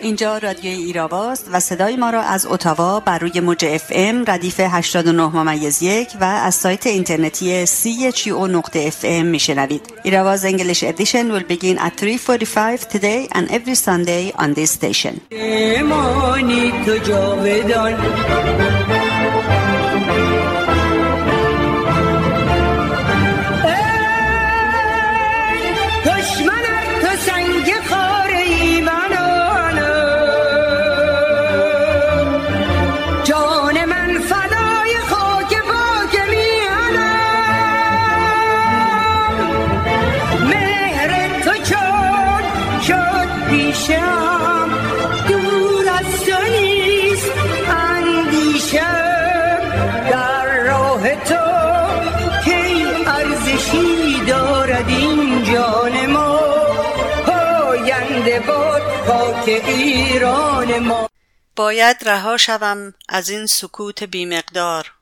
اینجا رادیوی ایراواست و صدای ما را از اتاوا بر روی موج اف ام ردیف 89 ممیز یک و از سایت اینترنتی او نقطه اف ام میشنوید. Irava's English edition will begin at 3.45 today and every Sunday on this station. باید رها شوم از این سکوت بیمقدار.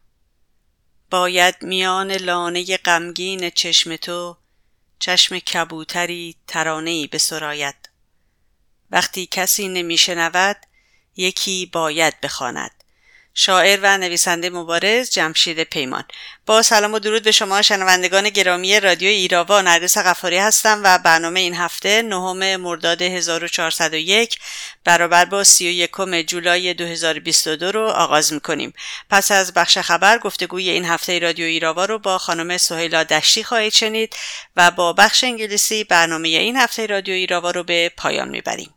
باید میان لانه غمگین چشم تو چشم کبوتری ترانهای بسراید. وقتی کسی نمیشنود یکی باید بخواند. شاعر و نویسنده مبارز جمشید پیمان. با سلام و درود به شما شنوندگان گرامی رادیو ایراوا. نرگس غفاری هستم و برنامه این هفته نهم مرداد 1401 برابر با 31 جولای 2022 رو آغاز می‌کنیم. پس از بخش خبر گفتگوی این هفته رادیو ایراوا رو با خانم سهیلا دشتی خواهید شنید و با بخش انگلیسی برنامه این هفته رادیو ایراوا رو به پایان می‌بریم.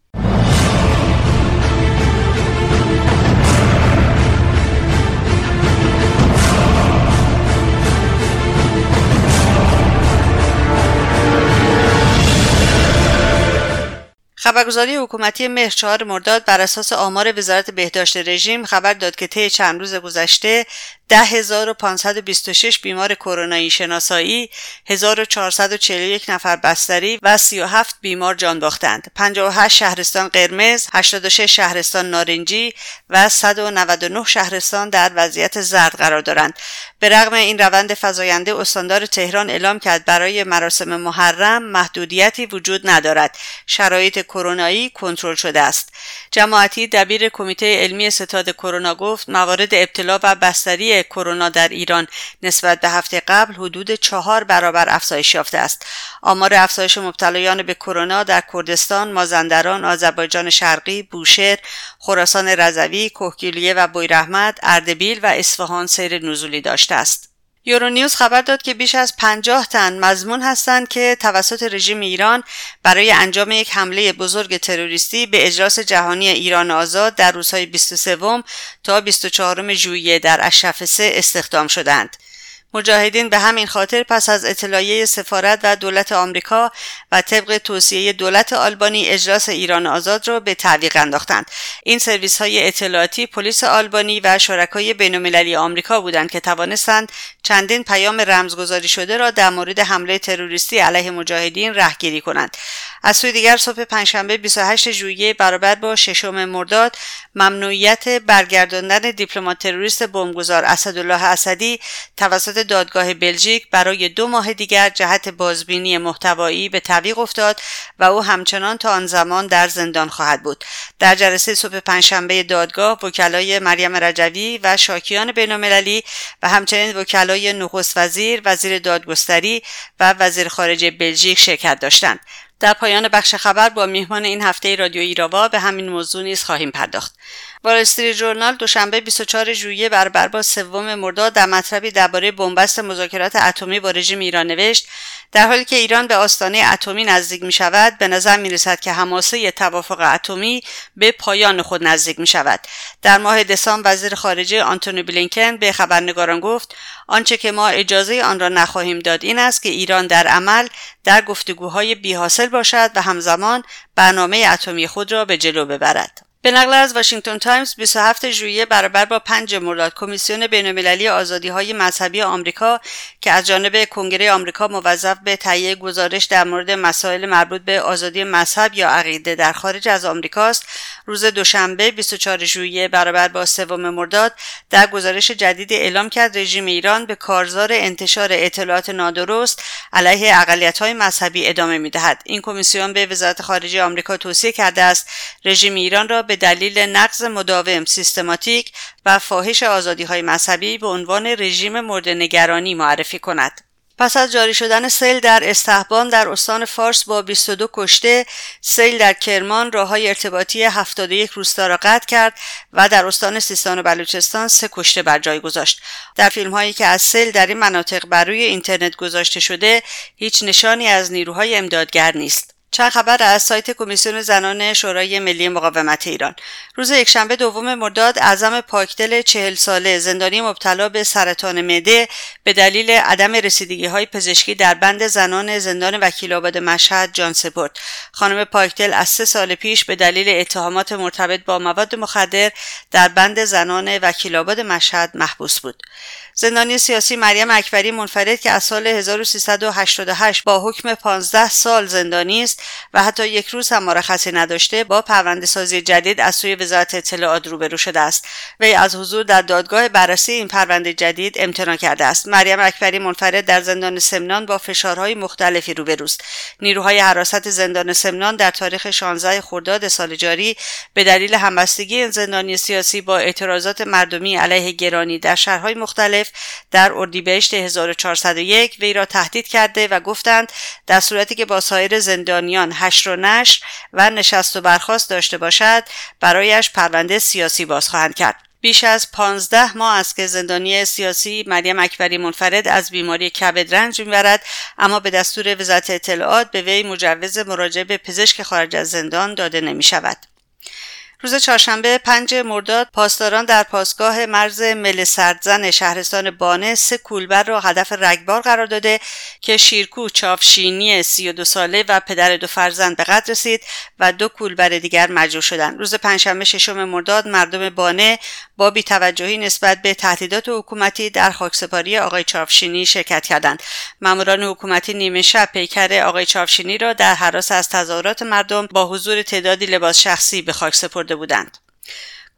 خبرگزاری حکومتی مهر چهار مرداد بر اساس آمار وزارت بهداشت رژیم خبر داد که طی چند روز گذشته 10526 بیمار کرونایی شناسایی 1441 نفر بستری و 37 بیمار جان باختند. 58 شهرستان قرمز 86 شهرستان نارنجی و 199 شهرستان در وضعیت زرد قرار دارند. به رغم این روند فزاینده استاندار تهران اعلام کرد برای مراسم محرم محدودیتی وجود ندارد. شرایط کرونایی کنترل شده است. جماعتی دبیر کمیته علمی ستاد کرونا گفت موارد ابتلا و بستری کرونا در ایران نسبت به هفته قبل حدود چهار برابر افزایش یافته است. آمار افزایش مبتلایان به کرونا در کردستان مازندران آذربایجان شرقی بوشهر خراسان رضوی کوهگیلیه و بویرحمد اردبیل و اصفهان سیر نزولی داشته است. یورونیوز خبر داد که بیش از 50 تن مزمون هستند که توسط رژیم ایران برای انجام یک حمله بزرگ تروریستی به اجلاس جهانی ایران آزاد در روزهای 23 تا 24 ژوئیه در اشرف سه استخدام شدند. مجاهدین به همین خاطر پس از اطلاعیه سفارت و دولت آمریکا و طبق توصیه دولت آلبانی اجلاس ایران آزاد را به تعویق انداختند. این سرویس های اطلاعاتی پلیس آلبانی و شرکای بینالمللی آمریکا بودند که توانستند چندین پیام رمزگذاری شده را در مورد حمله تروریستی علیه مجاهدین رهگیری کنند. از سوی دیگر صبح پنجشنبه 28 ژوئیه برابر با ششم مرداد ممنوعیت برگرداندن دیپلمات تروریست بمبگذار اسدالله اسدی توسط دادگاه بلژیک برای دو ماه دیگر جهت بازبینی محتوایی به تعویق افتاد و او همچنان تا آن زمان در زندان خواهد بود. در جلسه صبح پنجشنبه دادگاه وکلای مریم رجوی و شاکیان بینالمللی و همچنین وکلای نخست وزیر وزیر دادگستری و وزیر خارجه بلژیک شرکت داشتند. در پایان بخش خبر با میهمان این هفته رادیو ایراوا به همین موضوع نیز خواهیم پرداخت. وال استریت جورنال دوشنبه 24 ژوئیه بر با سوم مرداد در مطلبی درباره بنبست مذاکرات اتمی با رژیم ایران نوشت در حالی که ایران به آستانه اتمی نزدیک می شود به نظر می رسد که حماسه توافق اتمی به پایان خود نزدیک می شود در ماه دسامبر وزیر خارجه آنتونی بلینکن به خبرنگاران گفت آنچه که ما اجازه آن را نخواهیم داد این است که ایران در عمل در گفتگوهای بی حاصل باشد و همزمان برنامه اتمی خود را به جلو ببرد. به نقل از واشنگتن تایمز 27 ژوئیه برابر با 5 مرداد کمیسیون بینالمللی های مذهبی آمریکا که از جانب کنگره آمریکا موظف به تهیه گزارش در مورد مسائل مربوط به آزادی مذهب یا عقیده در خارج از آمریکاست روز دوشنبه 24 ژوئیه برابر با سوم مرداد در گزارش جدیدی اعلام کرد رژیم ایران به کارزار انتشار اطلاعات نادرست علیه اقلیت‌های مذهبی ادامه می‌دهد. این کمیسیون به وزارت خارجه آمریکا توصیه کرده است رژیم ایران را به دلیل نقض مداوم سیستماتیک و فاحش آزادی‌های مذهبی به عنوان رژیم مورد نگرانی معرفی کند. پس از جاری شدن سیل در استحبان در استان فارس با 22 کشته سیل در کرمان راه های ارتباطی 71 روستا را قطع کرد و در استان سیستان و بلوچستان سه کشته بر جای گذاشت. در فیلم هایی که از سیل در این مناطق بر روی اینترنت گذاشته شده هیچ نشانی از نیروهای امدادگر نیست. چند خبر از سایت کمیسیون زنان شورای ملی مقاومت ایران. روز یکشنبه دوم مرداد اعظم پاکدل چهل ساله زندانی مبتلا به سرطان معده به دلیل عدم رسیدگی های پزشکی در بند زنان زندان وکیل آباد مشهد جان سپرد. خانم پاکدل از سه سال پیش به دلیل اتهامات مرتبط با مواد مخدر در بند زنان وکیل آباد مشهد محبوس بود. زندانی سیاسی مریم اکبری منفرد که از سال 1388 با حکم 15 سال زندانی است و حتی یک روز هم مرخصی نداشته با پرونده سازی جدید از سوی وزارت اطلاعات روبرو شده است. وی از حضور در دادگاه بررسی این پرونده جدید امتناع کرده است. مریم اکبری منفرد در زندان سمنان با فشارهای مختلفی روبروست. نیروهای حراست زندان سمنان در تاریخ 16 خرداد سال جاری به دلیل همبستگی این زندانی سیاسی با اعتراضات مردمی علیه گرانی در شهرهای مختلف در اردیبهشت 1401 وی را تهدید کرده و گفتند در صورتی که با سایر زندانیان حشر و نشر و نشست و برخواست داشته باشد برایش پرونده سیاسی باز خواهند کرد بیش از پانزده ماه است که زندانی سیاسی مریم اکبری منفرد از بیماری کبد رنج می‌برد اما به دستور وزارت اطلاعات به وی مجوز مراجعه به پزشک خارج از زندان داده نمی شود. روز چهارشنبه پنج مرداد پاسداران در پاسگاه مرز مل سردزن شهرستان بانه سه کولبر را هدف رگبار قرار داده که شیرکو چافشینی سی و دو ساله و پدر دو فرزند به قدر رسید و دو کولبر دیگر مجروح شدند. روز پنجشنبه ششم مرداد مردم بانه با بیتوجهی نسبت به تهدیدات حکومتی در خاکسپاری آقای چافشینی شرکت کردند. ماموران حکومتی نیمه شب پیکر آقای چافشینی را در حراس از تظاهرات مردم با حضور تعدادی لباس شخصی به خاک سپرده بودند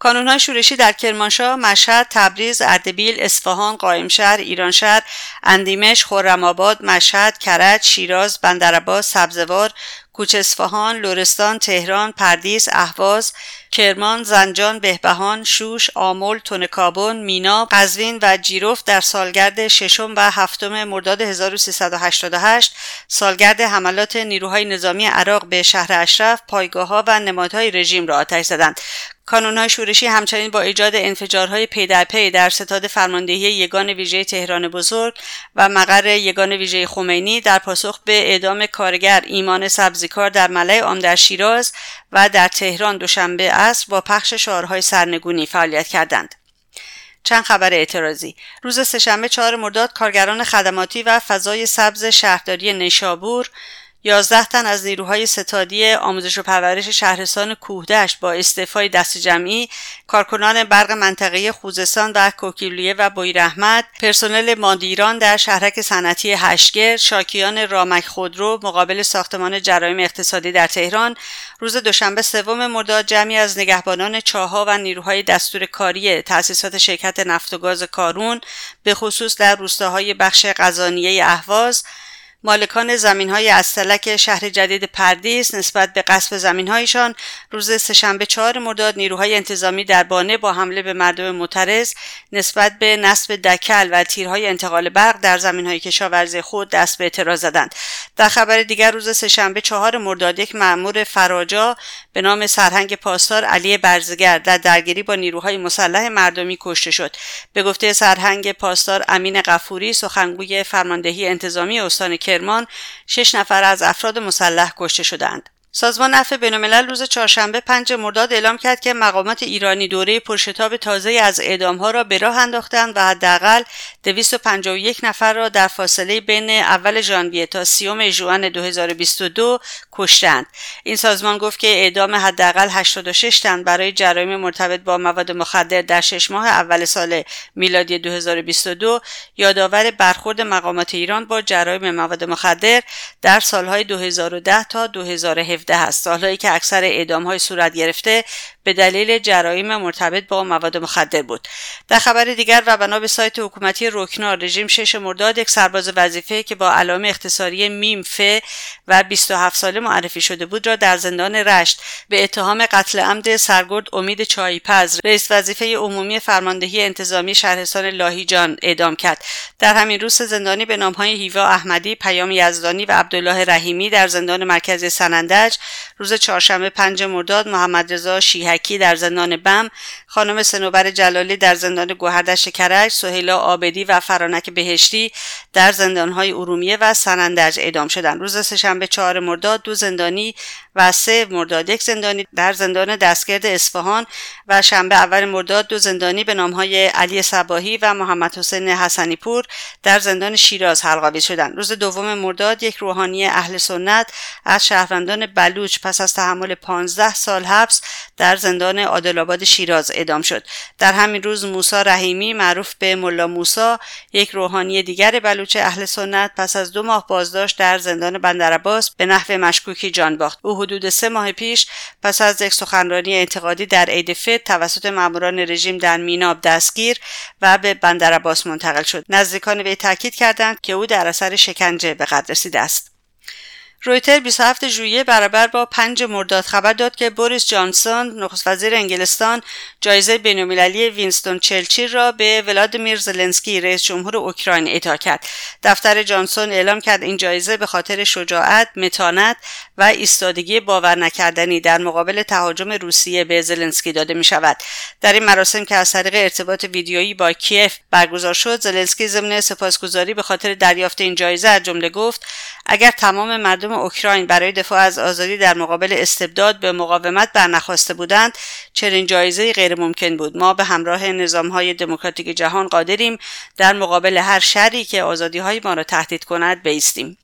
کانونهای شورشی در کرمانشاه، مشهد، تبریز، اردبیل، اصفهان، قائمشهر، ایرانشهر، اندیمش، خرم‌آباد، مشهد، کرج، شیراز، بندرعباس، سبزوار، کوچ اصفهان، لورستان، تهران، پردیس، اهواز، کرمان، زنجان، بهبهان، شوش، آمل، تونکابون، مینا، قزوین و جیروف در سالگرد ششم و هفتم مرداد 1388 سالگرد حملات نیروهای نظامی عراق به شهر اشرف، پایگاه و نمادهای رژیم را آتش زدند. کانونهای شورشی همچنین با ایجاد انفجارهای پی در پی در ستاد فرماندهی یگان ویژه تهران بزرگ و مقر یگان ویژه خمینی در پاسخ به اعدام کارگر ایمان سبزیکار در ملع عام در شیراز و در تهران دوشنبه عصر با پخش شعارهای سرنگونی فعالیت کردند. چند خبر اعتراضی روز سهشنبه چهار مرداد کارگران خدماتی و فضای سبز شهرداری نیشابور یازده تن از نیروهای ستادی آموزش و پرورش شهرستان کوهدشت با استعفای دست جمعی کارکنان برق منطقه خوزستان و کوکیلیه و بویرحمد پرسنل مادیران در شهرک صنعتی هشگر شاکیان رامک خودرو مقابل ساختمان جرایم اقتصادی در تهران. روز دوشنبه سوم مرداد جمعی از نگهبانان چاها و نیروهای دستور کاری تأسیسات شرکت نفت و گاز کارون به خصوص در روستاهای بخش قزانیه اهواز مالکان زمین های استلک شهر جدید پردیس نسبت به قصف زمین هایشان روز سهشنبه چهار مرداد نیروهای انتظامی در بانه با حمله به مردم معترض نسبت به نصب دکل و تیرهای انتقال برق در زمین های کشاورزی خود دست به اعتراض زدند. در خبر دیگر روز سهشنبه چهار مرداد یک مأمور فراجا به نام سرهنگ پاسدار علی برزگر در درگیری با نیروهای مسلح مردمی کشته شد. به گفته سرهنگ پاسدار امین قفوری سخنگوی فرماندهی انتظامی استان کرمان شش نفر از افراد مسلح کشته شدند. سازمان عفو بینالملل روز چهارشنبه پنج مرداد اعلام کرد که مقامات ایرانی دوره پرشتاب تازه از اعدامها را به راه انداختند و حداقل 251 نفر را در فاصله بین اول ژانویه تا سیوم ژوئن 2022 کشتند. این سازمان گفت که اعدام حداقل 86 تن برای جرایم مرتبط با مواد مخدر در شش ماه اول سال میلادی 2022 یادآور برخورد مقامات ایران با جرایم مواد مخدر در سالهای 2010 تا 2017 2017 است سالهایی که اکثر اعدام های صورت گرفته به دلیل جرایم مرتبط با مواد مخدر بود. در خبر دیگر و بنا به سایت حکومتی روکنا رژیم 6 مرداد یک سرباز وظیفه که با علائم اختصاری میم ف و 27 ساله معرفی شده بود را در زندان رشت به اتهام قتل عمد سرگرد امید چایپز رئیس وظیفه عمومی فرماندهی انتظامی شهرستان لاهیجان اعدام کرد. در همین روز زندانی به نامهای هیوا احمدی پیام یزدانی و عبدالله رحیمی در زندان مرکزی سنندج روز چهارشنبه پنج مرداد محمد رضا شیحکی در زندان بم خانم سنوبر جلالی در زندان گوهردشت کرج سهیلا آبدی و فرانک بهشتی در زندانهای ارومیه و سنندج اعدام شدند. روز سهشنبه چهار مرداد دو زندانی و سه مرداد یک زندانی در زندان دستگرد اصفهان و شنبه اول مرداد دو زندانی به نامهای علی صباهی و محمد حسین حسنی پور در زندان شیراز حلقاوی شدند. روز دوم مرداد یک روحانی اهل سنت از شهروندان بلوچ پس از تحمل 15 سال حبس در زندان عادلآباد شیراز اعدام شد. در همین روز موسی رحیمی معروف به ملا موسا یک روحانی دیگر بلوچ اهل سنت پس از دو ماه بازداشت در زندان بندرعباس به نحو مشکوکی جان باخت. او حدود سه ماه پیش پس از یک سخنرانی اعتقادی در عید فطر توسط ماموران رژیم در میناب دستگیر و به بندرعباس منتقل شد. نزدیکان وی تاکید کردند که او در اثر شکنجه به قتل رسیده است. رویتر 27 ژوئیه برابر با 5 مرداد خبر داد که بوریس جانسون نخست وزیر انگلستان جایزه بین‌المللی وینستون چرچیل را به ولادیمیر زلنسکی رئیس جمهور اوکراین اعطا کرد. دفتر جانسون اعلام کرد این جایزه به خاطر شجاعت متانت و ایستادگی باور نکردنی در مقابل تهاجم روسیه به زلنسکی داده می شود در این مراسم که از طریق ارتباط ویدیویی با کیف برگزار شد زلنسکی ضمن سپاسگزاری به خاطر دریافت این جایزه از جمله گفت اگر تمام مردم اوکراین برای دفاع از آزادی در مقابل استبداد به مقاومت برنخواسته بودند چنین جایزه غیر ممکن بود. ما به همراه نظام های دموکراتیک جهان قادریم در مقابل هر شری که آزادی های ما را تهدید کند بیستیم.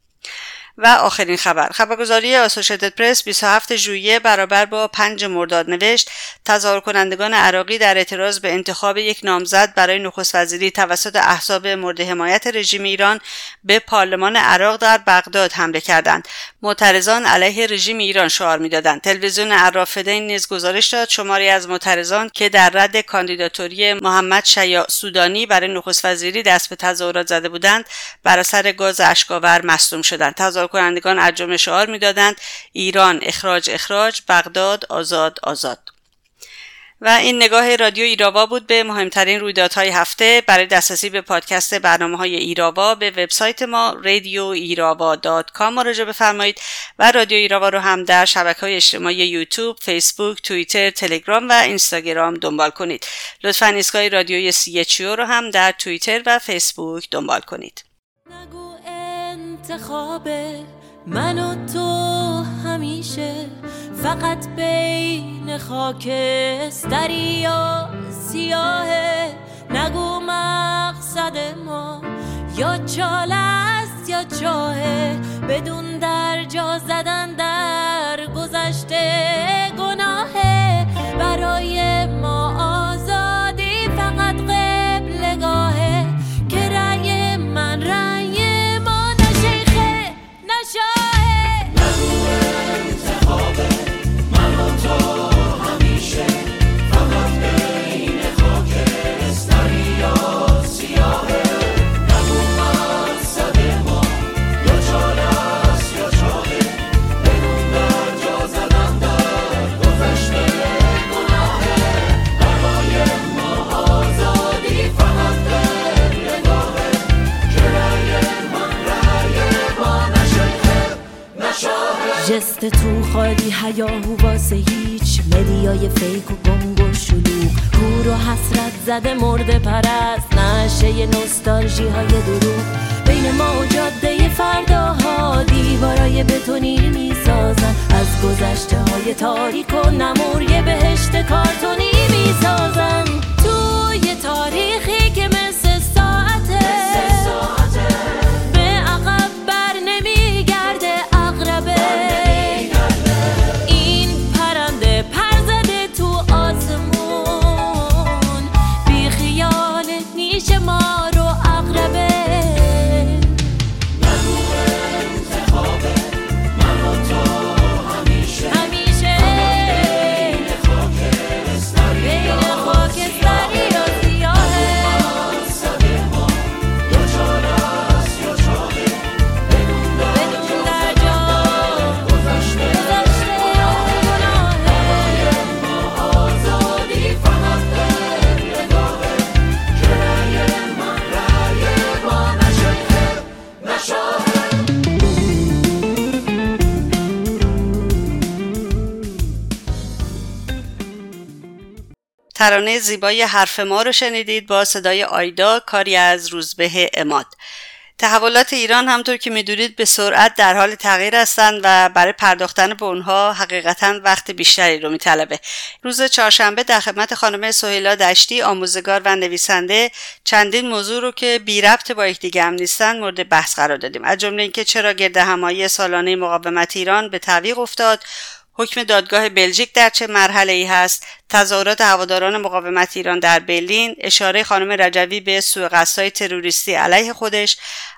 و آخرین خبر. خبرگزاری آسوشیتد پرس 27 ژوئیه برابر با 5 مرداد نوشت تظاهر کنندگان عراقی در اعتراض به انتخاب یک نامزد برای نخست وزیری توسط احزاب مورد حمایت رژیم ایران به پارلمان عراق در بغداد حمله کردند. معترضان علیه رژیم ایران شعار می‌دادند. تلویزیون عرافدین نیز گزارش داد شماری از معترضان که در رد کاندیداتوری محمد شیاع سودانی برای نخست وزیری دست به تظاهرات زده بودند بر اثر گاز اشکاور مصدوم شدند. تظاهر کنندگان از جمله شعار می‌دادند ایران اخراج اخراج بغداد آزاد آزاد و این نگاه رادیو ایراوا بود به مهمترین رویدادهای هفته برای دسترسی به پادکست برنامه های ایراوا به وبسایت ما radioirava.com مراجعه بفرمایید و رادیو ایراوا رو هم در شبکه های اجتماعی یوتیوب، فیسبوک، توییتر، تلگرام و اینستاگرام دنبال کنید. لطفا ایستگاه رادیوی سی رو هم در توییتر و فیسبوک دنبال کنید. انتخاب من و تو همیشه فقط بین خاکستری یا سیاهه. نگو مقصد ما یا چال است یا چاهه. بدون در جا زدن در گذشته. جست تو خالی هیاهو واسه هیچ. مدیای فیک و گنگ و شلوغ. کور و حسرت زده مرده پرست. نشه نوستالژی های دروغ. بین ما و جاده فرداها دیوارای بتونی می‌سازن از گذشته های تاریک و نمور یه بهشت کارتونی می‌سازن ترانه زیبای حرف ما رو شنیدید با صدای آیدا کاری از روزبه اماد. تحولات ایران همطور که می‌دونید به سرعت در حال تغییر هستند و برای پرداختن به اونها حقیقتا وقت بیشتری رو میطلبه. روز چهارشنبه در خدمت خانم سهیلا دشتی آموزگار و نویسنده چندین موضوع رو که بی ربط با یکدیگه هم نیستن مورد بحث قرار دادیم. از جمله اینکه چرا گرد همایی سالانه مقاومت ایران به تعویق افتاد حکم دادگاه بلژیک در چه مرحله ای هست؟ تظاهرات هواداران مقاومت ایران در برلین اشاره خانم رجوی به سوء های تروریستی علیه خودش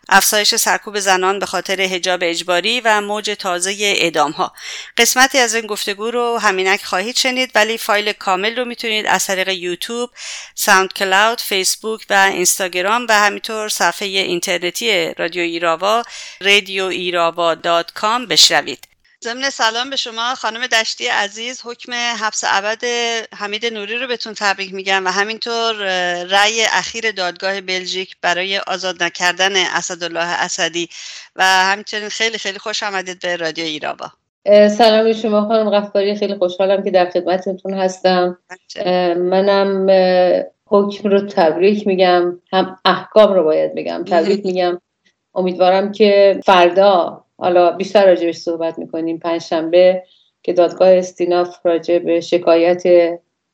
افزایش سرکوب زنان به خاطر حجاب اجباری و موج تازه اعدام ها قسمتی از این گفتگو رو همینک خواهید شنید ولی فایل کامل رو می‌تونید از طریق یوتیوب ساوند کلاود فیسبوک و اینستاگرام و همینطور صفحه اینترنتی رادیو ایراوا رادیو کام بشنوید. ضمن سلام به شما خانم دشتی عزیز حکم حبس ابد حمید نوری رو بهتون تبریک میگم و همینطور رأی اخیر دادگاه بلژیک برای آزاد نکردن اسدالله اسدی و همچنین خیلی خیلی خوش آمدید به رادیو ایراوا سلام به شما خانم غفاری خیلی خوشحالم که در خدمتتون هستم. منم حکم رو تبریک میگم هم احکام رو باید بگم تبریک میگم. امیدوارم که فردا حالا بیشتر راجبش صحبت می‌کنیم. پنجشنبه که دادگاه استیناف راجع به شکایت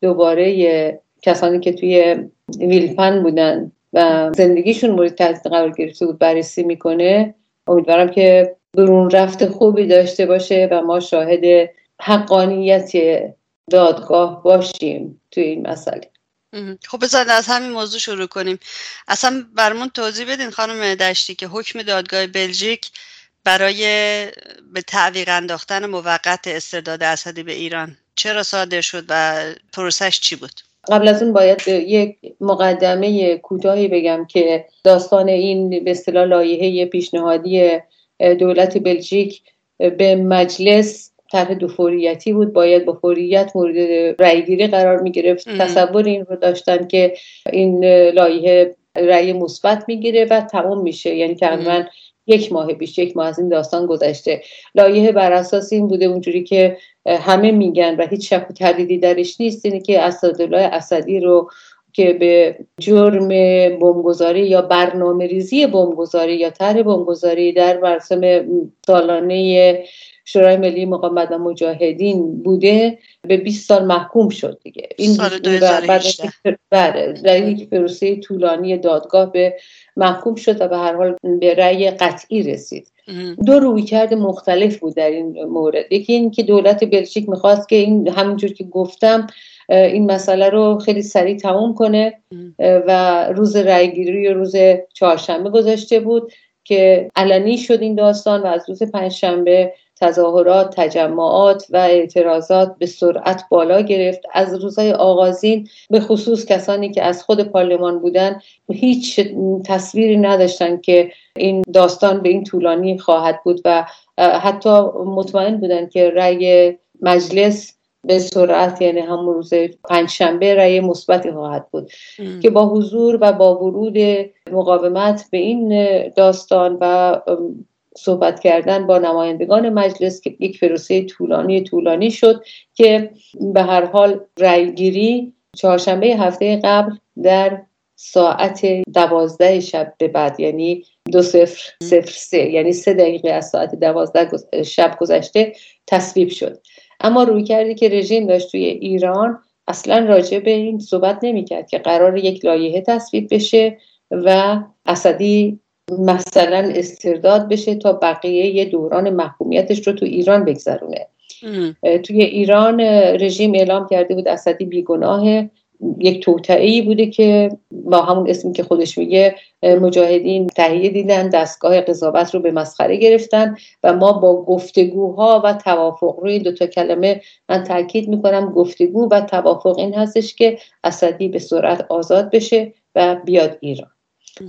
دوباره کسانی که توی ویلپن بودن و زندگیشون مورد تحت قرار گرفته بود بررسی می‌کنه امیدوارم که برون رفت خوبی داشته باشه و ما شاهد حقانیت دادگاه باشیم توی این مسئله. خب بذار از همین موضوع شروع کنیم. اصلا برمون توضیح بدین خانم دشتی که حکم دادگاه بلژیک برای به تعویق انداختن موقت استرداد اسدی به ایران چرا صادر شد و پروسش چی بود؟ قبل از اون باید یک مقدمه کوتاهی بگم که داستان این به اصطلاح لایحه پیشنهادی دولت بلژیک به مجلس طرح دو فوریتی بود. باید با فوریت مورد رأیگیری قرار می گرفت تصور این رو داشتن که این لایحه رأی مثبت می‌گیره و تمام میشه. یعنی تقریبا یک ماه پیش یک ماه از این داستان گذشته. لایحه بر اساس این بوده اونجوری که همه میگن و هیچ شک و تردیدی درش نیست اینه که اسدالله اسدی رو که به جرم بمبگذاری یا برنامه ریزی بمبگذاری یا طرح بمبگذاری در مراسم سالانه شورای ملی مقاومت و مجاهدین بوده به 20 سال محکوم شد دیگه. این سال 2018 بله در یک پروسه طولانی دادگاه به محکوم شد و به هر حال به رأی قطعی رسید. دو روی کرد مختلف بود در این مورد. یکی این که دولت بلژیک می‌خواست که این همینجور که گفتم این مسئله رو خیلی سریع تموم کنه و روز رأیگیری روز چهارشنبه گذاشته بود که علنی شد این داستان و از روز پنجشنبه تظاهرات تجمعات و اعتراضات به سرعت بالا گرفت. از روزهای آغازین به خصوص کسانی که از خود پارلمان بودن هیچ تصویری نداشتن که این داستان به این طولانی خواهد بود و حتی مطمئن بودن که رأی مجلس به سرعت یعنی همون روز پنجشنبه رأی مثبتی خواهد بود. که با حضور و با ورود مقاومت به این داستان و صحبت کردن با نمایندگان مجلس که یک پروسه طولانی طولانی شد که به هر حال رأیگیری چهارشنبه هفته قبل در ساعت دوازده شب به بعد یعنی دو صفر صفر سه یعنی سه دقیقه از ساعت دوازده شب گذشته تصویب شد. اما روی کردی که رژیم داشت توی ایران اصلا راجع به این صحبت نمی‌کرد که قرار یک لایحه تصویب بشه و اسدی مثلا استرداد بشه تا بقیه دوران محکومیتش رو تو ایران بگذرونه. توی ایران رژیم اعلام کرده بود اسدی بیگناه یک توطعه بوده که با همون اسمی که خودش میگه مجاهدین تهیه دیدن دستگاه قضاوت رو به مسخره گرفتن و ما با گفتگوها و توافق روی دو تا کلمه من تاکید می‌کنم گفتگو و توافق این هستش که اسدی به سرعت آزاد بشه و بیاد ایران.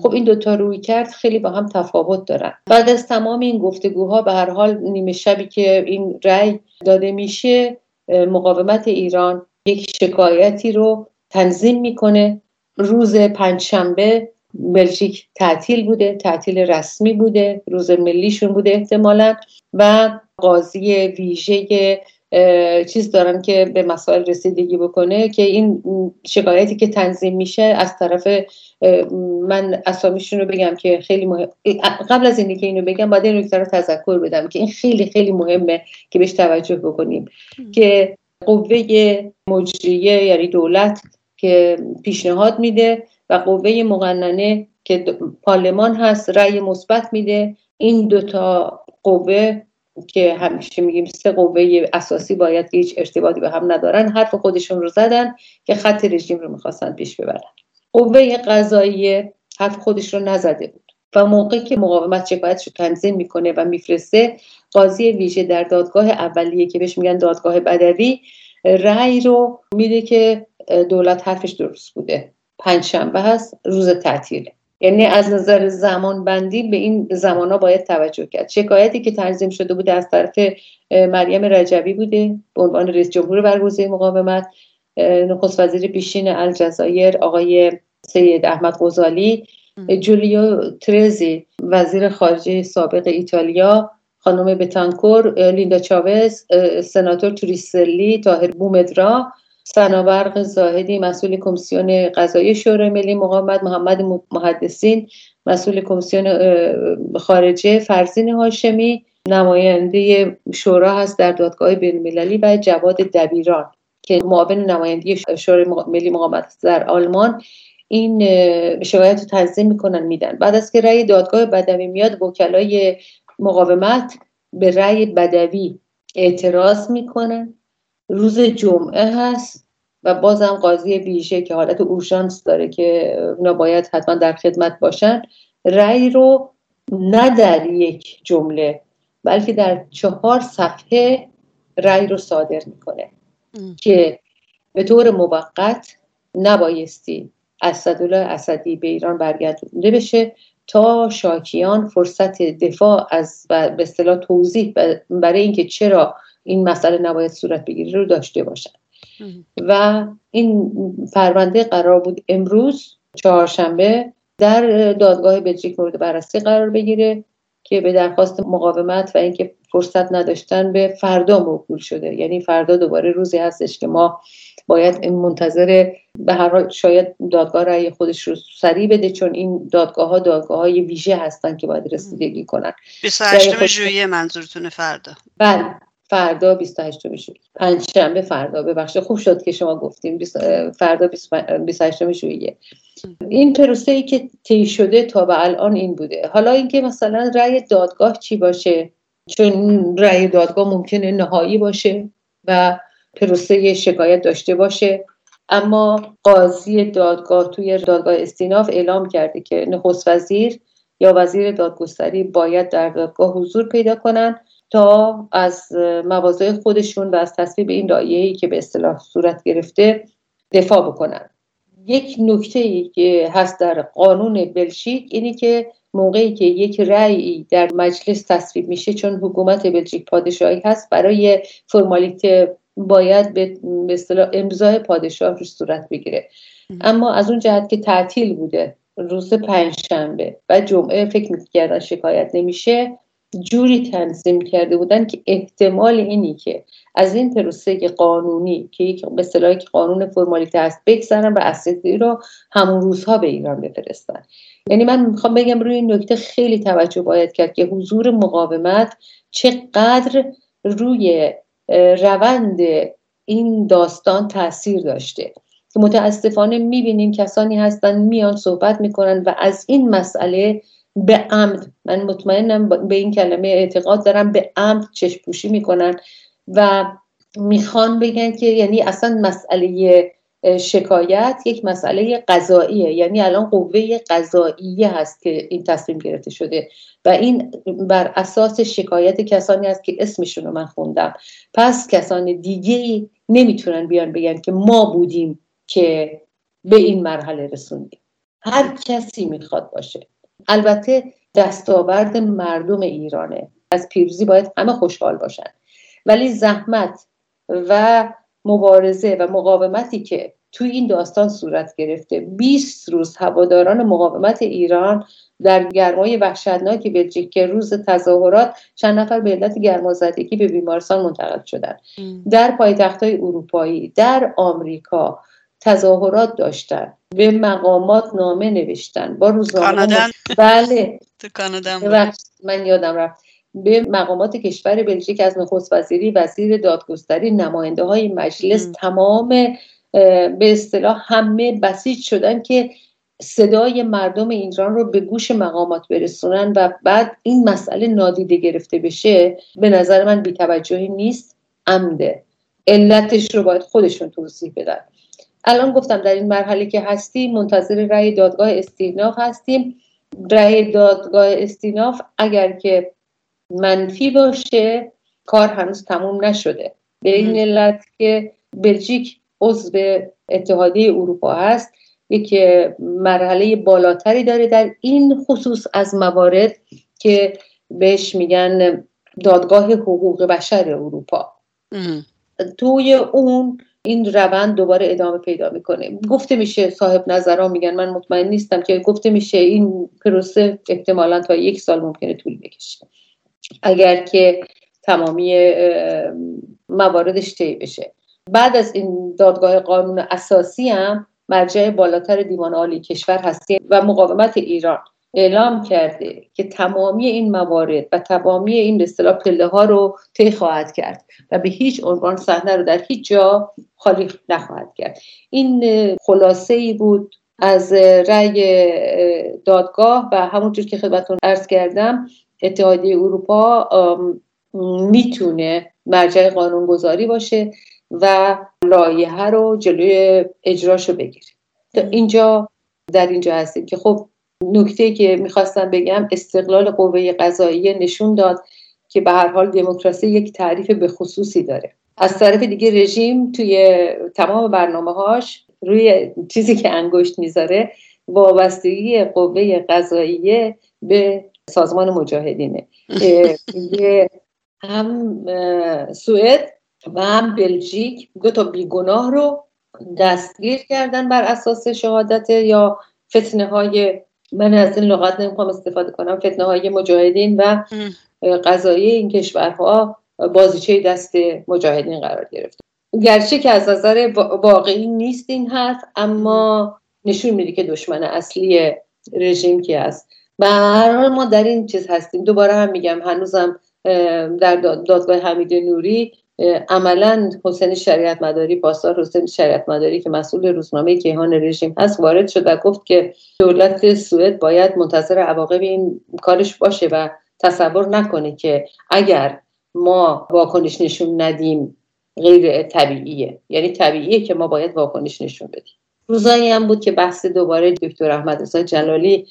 خب این دوتا روی کرد خیلی با هم تفاوت دارن. بعد از تمام این گفتگوها به هر حال نیمه شبی که این رأی داده میشه مقاومت ایران یک شکایتی رو تنظیم می‌کنه. روز پنجشنبه بلژیک تعطیل بوده تعطیل رسمی بوده روز ملیشون بوده احتمالا و قاضی ویژه چیز دارن که به مسائل رسیدگی بکنه که این شکایتی که تنظیم میشه از طرف من اسامیشون رو بگم که خیلی مهم قبل از اینکه اینو بگم باید این رو تذکر بدم که این خیلی خیلی مهمه که بهش توجه بکنیم که قوه مجریه یعنی دولت که پیشنهاد میده و قوه مقننه که پارلمان هست رأی مثبت میده. این دوتا قوه که همیشه میگیم سه قوه اساسی باید هیچ ارتباطی به هم ندارن. حرف خودشون رو زدن که خط رژیم رو می‌خواستن پیش ببرن. قوه قضایی حرف خودش رو نزده بود و موقعی که مقاومت شکایتش رو تنظیم می‌کنه و میفرسته قاضی ویژه در دادگاه اولیه که بهش میگن دادگاه بدوی رأی رو میده که دولت حرفش درست بوده. پنج شنبه هست روز تعطیله. یعنی از نظر زمان بندی به این زمان ها باید توجه کرد. شکایتی که تنظیم شده بوده از طرف مریم رجبی بوده به عنوان رئیس جمهور برگزیده مقاومت. نخست وزیر پیشین الجزایر آقای سید احمد غزالی. جولیو ترزی وزیر خارجه سابق ایتالیا. خانم بتانکور لیندا چاوز سناتور توریسلی تاهر بومدرا. سنابرق زاهدی مسئول کمیسیون قضایی شورای ملی مقاومت محمد محدثین مسئول کمیسیون خارجه فرزین هاشمی نماینده شورا هست در دادگاه بینالمللی و جواد دبیران که معاون نماینده شورای ملی مقاومت در آلمان. این شکایت رو تنظیم می‌کنن میدن. بعد از که رأی دادگاه بدوی میاد وکلای مقاومت به رأی بدوی اعتراض می‌کنن. روز جمعه هست و بازم قاضی ویژه که حالت اورژانس داره که اونا باید حتما در خدمت باشن رأی رو نه در یک جمله بلکه در چهار صفحه رأی رو صادر می‌کنه که به طور موقت نبایستی اسدالله اسدی به ایران برگردونده بشه تا شاکیان فرصت دفاع از به اصطلاح توضیح برای اینکه چرا این مسئله نباید صورت بگیره رو داشته باشن. و این پرونده قرار بود امروز چهارشنبه در دادگاه بلژیک مورد بررسی قرار بگیره که به درخواست مقاومت و اینکه فرصت نداشتن به فردا موکول شده. یعنی فردا دوباره روزی هستش که ما باید منتظر به هر حال شاید دادگاه رأی خودش رو سریع بده چون این دادگاه ها دادگاه های ویژه هستن که باید رسیدگی کنن. 28 ژوئیه منظورتونه فردا. بله. فردا 28 ژوئیه پنج شنبه فردا. ببخشید خوب شد که شما گفتیم. فردا 28 ژوئیه این پروسه ای که طی شده تا به الان این بوده. حالا اینکه مثلا رأی دادگاه چی باشه؟ چون رأی دادگاه ممکنه نهایی باشه و پروسه شکایت داشته باشه. اما قاضی دادگاه توی دادگاه استیناف اعلام کرده که نخست وزیر یا وزیر دادگستری باید در دادگاه حضور پیدا کنن تا از مواضع خودشون و از تصویب این ای که به اصطلاح صورت گرفته دفاع بکنن. یک نکته ای که هست در قانون بلژیک اینی که موقعی که یک رأی در مجلس تصویب میشه چون حکومت بلژیک پادشاهی هست برای فرمالیته باید به اصطلاح امضای پادشاه روش صورت بگیره. اما از اون جهت که تعطیل بوده روز پنجشنبه و جمعه فکر می‌کردن شکایت نمیشه جوری تنظیم کرده بودن که احتمال اینی که از این پروسه قانونی که یک به اصطلاح قانون فرمالیته هست بگذرن و اسیدی رو همون روزها به ایران بفرستن. یعنی من می‌خوام بگم روی این نکته خیلی توجه باید کرد که حضور مقاومت چقدر روی روند این داستان تاثیر داشته. که متاسفانه می‌بینیم کسانی هستن میان صحبت می‌کنن و از این مسئله به عمد. من مطمئنم به این کلمه اعتقاد دارم. به عمد چشم پوشی می‌کنن و می‌خوان بگن که یعنی اصلا مسئله شکایت یک مسئله قضاییه. یعنی الان قوه قضاییه هست که این تصمیم گرفته شده و این بر اساس شکایت کسانی است که اسمشون رو من خوندم. پس کسان دیگه نمی‌تونن بیان بگن که ما بودیم که به این مرحله رسوندیم. هر کسی می‌خواد باشه. البته دستاورد مردم ایرانه. از پیروزی باید همه خوشحال باشن. ولی زحمت و مبارزه و مقاومتی که تو این داستان صورت گرفته 20 روز هواداران مقاومت ایران در گرمای وحشتناک بلژیک که روز تظاهرات چند نفر به علت گرمازدگی به بیمارستان منتقل شدن. در پایتخت های اروپایی در آمریکا تظاهرات داشتن به مقامات نامه نوشتن. با روزنامه بله. تو کانادا من یادم رفت. به مقامات کشور بلژیک از نخست وزیری وزیر دادگستری نماینده های مجلس تمام به اصطلاح همه بسیج شدن که صدای مردم ایران رو به گوش مقامات برسونن و بعد این مسئله نادیده گرفته بشه به نظر من بیتوجهی نیست عمده. علتش رو باید خودشون توضیح بدن. الان گفتم در این مرحله که هستیم منتظر رأی دادگاه استیناف هستیم. رأی دادگاه استیناف اگر که منفی باشه کار هنوز تموم نشده. به این علت که بلژیک عضو اتحادیه اروپا هست. یک مرحله بالاتری داره در این خصوص از موارد که بهش میگن دادگاه حقوق بشر اروپا. توی اون این روند دوباره ادامه پیدا می‌کنه. گفته میشه صاحب نظران میگن. من مطمئن نیستم که گفته میشه این پروسه احتمالا تا یک سال ممکنه طول بکشه. اگر که تمامی مواردش طی بشه. بعد از این دادگاه قانون اساسی هم مرجع بالاتر دیوان عالی کشور هستی و مقاومت ایران. اعلام کرده که تمامی این موارد و تمامی این اصطلاح پله ها رو طی خواهد کرد و به هیچ عنوان صحنه رو در هیچ جا خالی نخواهد کرد. این خلاصه ای بود از رأی دادگاه و همونجور که خدمتتون عرض کردم اتحادیه اروپا می‌تونه مرجع قانونگذاری باشه و لایحه رو جلوی اجراشو بگیره. تا اینجا در اینجا هستیم که خب نکته که می‌خواستم بگم استقلال قوه قضاییه نشون داد که به هر حال دموکراسی یک تعریف به خصوصی داره. از طرف دیگه رژیم توی تمام برنامه هاش روی چیزی که انگشت می‌ذاره وابستگی قوه قضاییه به سازمان مجاهدینه. هم سوئد و هم بلژیک دو تا بیگناه رو دستگیر کردن بر اساس شهادت یا فتنه های من از این لغت نمی‌خوام استفاده کنم. فتنه های مجاهدین و قضایی این کشورها بازیچه دست مجاهدین قرار گرفته گرچه که از نظر واقعی نیست این حرف اما نشون میده که دشمن اصلی رژیم کی است. و هر حال ما در این چیز هستیم. دوباره هم میگم هنوزم در دادگاه حمید نوری عملا حسین شریعت مداری پاسدار حسین شریعت مداری که مسئول روزنامه کیهان رژیم هست وارد شد و گفت که دولت سوئد باید منتظر عواقب این کارش باشه و تصور نکنه که اگر ما واکنش نشون ندیم غیر طبیعیه. یعنی طبیعیه که ما باید واکنش نشون بدیم. روزایی هم بود که بحث دوباره دکتر احمد رضا جلالی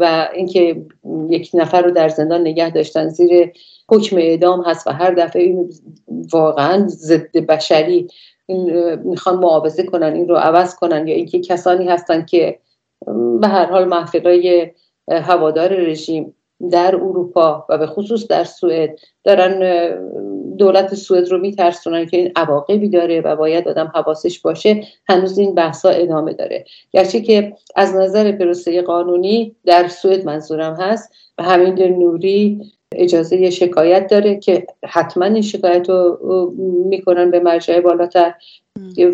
و اینکه یک نفر رو در زندان نگه داشتن زیر حکم اعدام هست و هر دفعه این واقعا ضد بشری می‌خوان معاوضه کنن این رو عوض کنن یا اینکه کسانی هستن که به هر حال محفلای هوادار رژیم در اروپا و به خصوص در سوئد دارن دولت سوئد رو میترسونن که این عواقبی داره و باید آدم حواسش باشه هنوز این بحثا ادامه داره. گرچه که از نظر پروسه قانونی در سوئد منظورم هست و همین نوری اجازه شکایت داره که حتما این شکایت رو می‌کنن به مرجع بالاتر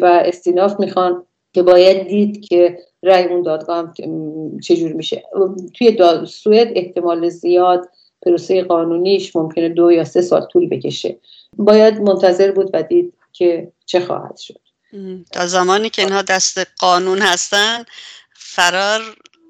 و استیناف می‌خوان که باید دید که رأی اون دادگاه هم چجور میشه. توی سوئد احتمال زیاد پروسه قانونیش ممکنه دو یا سه سال طول بکشه. باید منتظر بود و دید که چه خواهد شد. تا زمانی که اینها دست قانون هستن فرار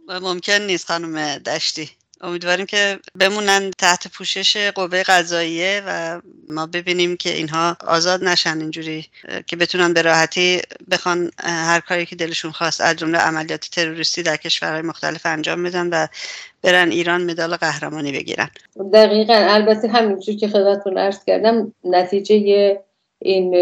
ممکن نیست خانم دشتی. امیدواریم که بمونن تحت پوشش قوه قضاییه و ما ببینیم که اینها آزاد نشن اینجوری که بتونن به راحتی بخوان هر کاری که دلشون خواست از جمله عملیات تروریستی در کشورهای مختلف انجام بدن و برن ایران مدال قهرمانی بگیرن. دقیقا. البته همینجور که خدمتتون عرض کردم نتیجه این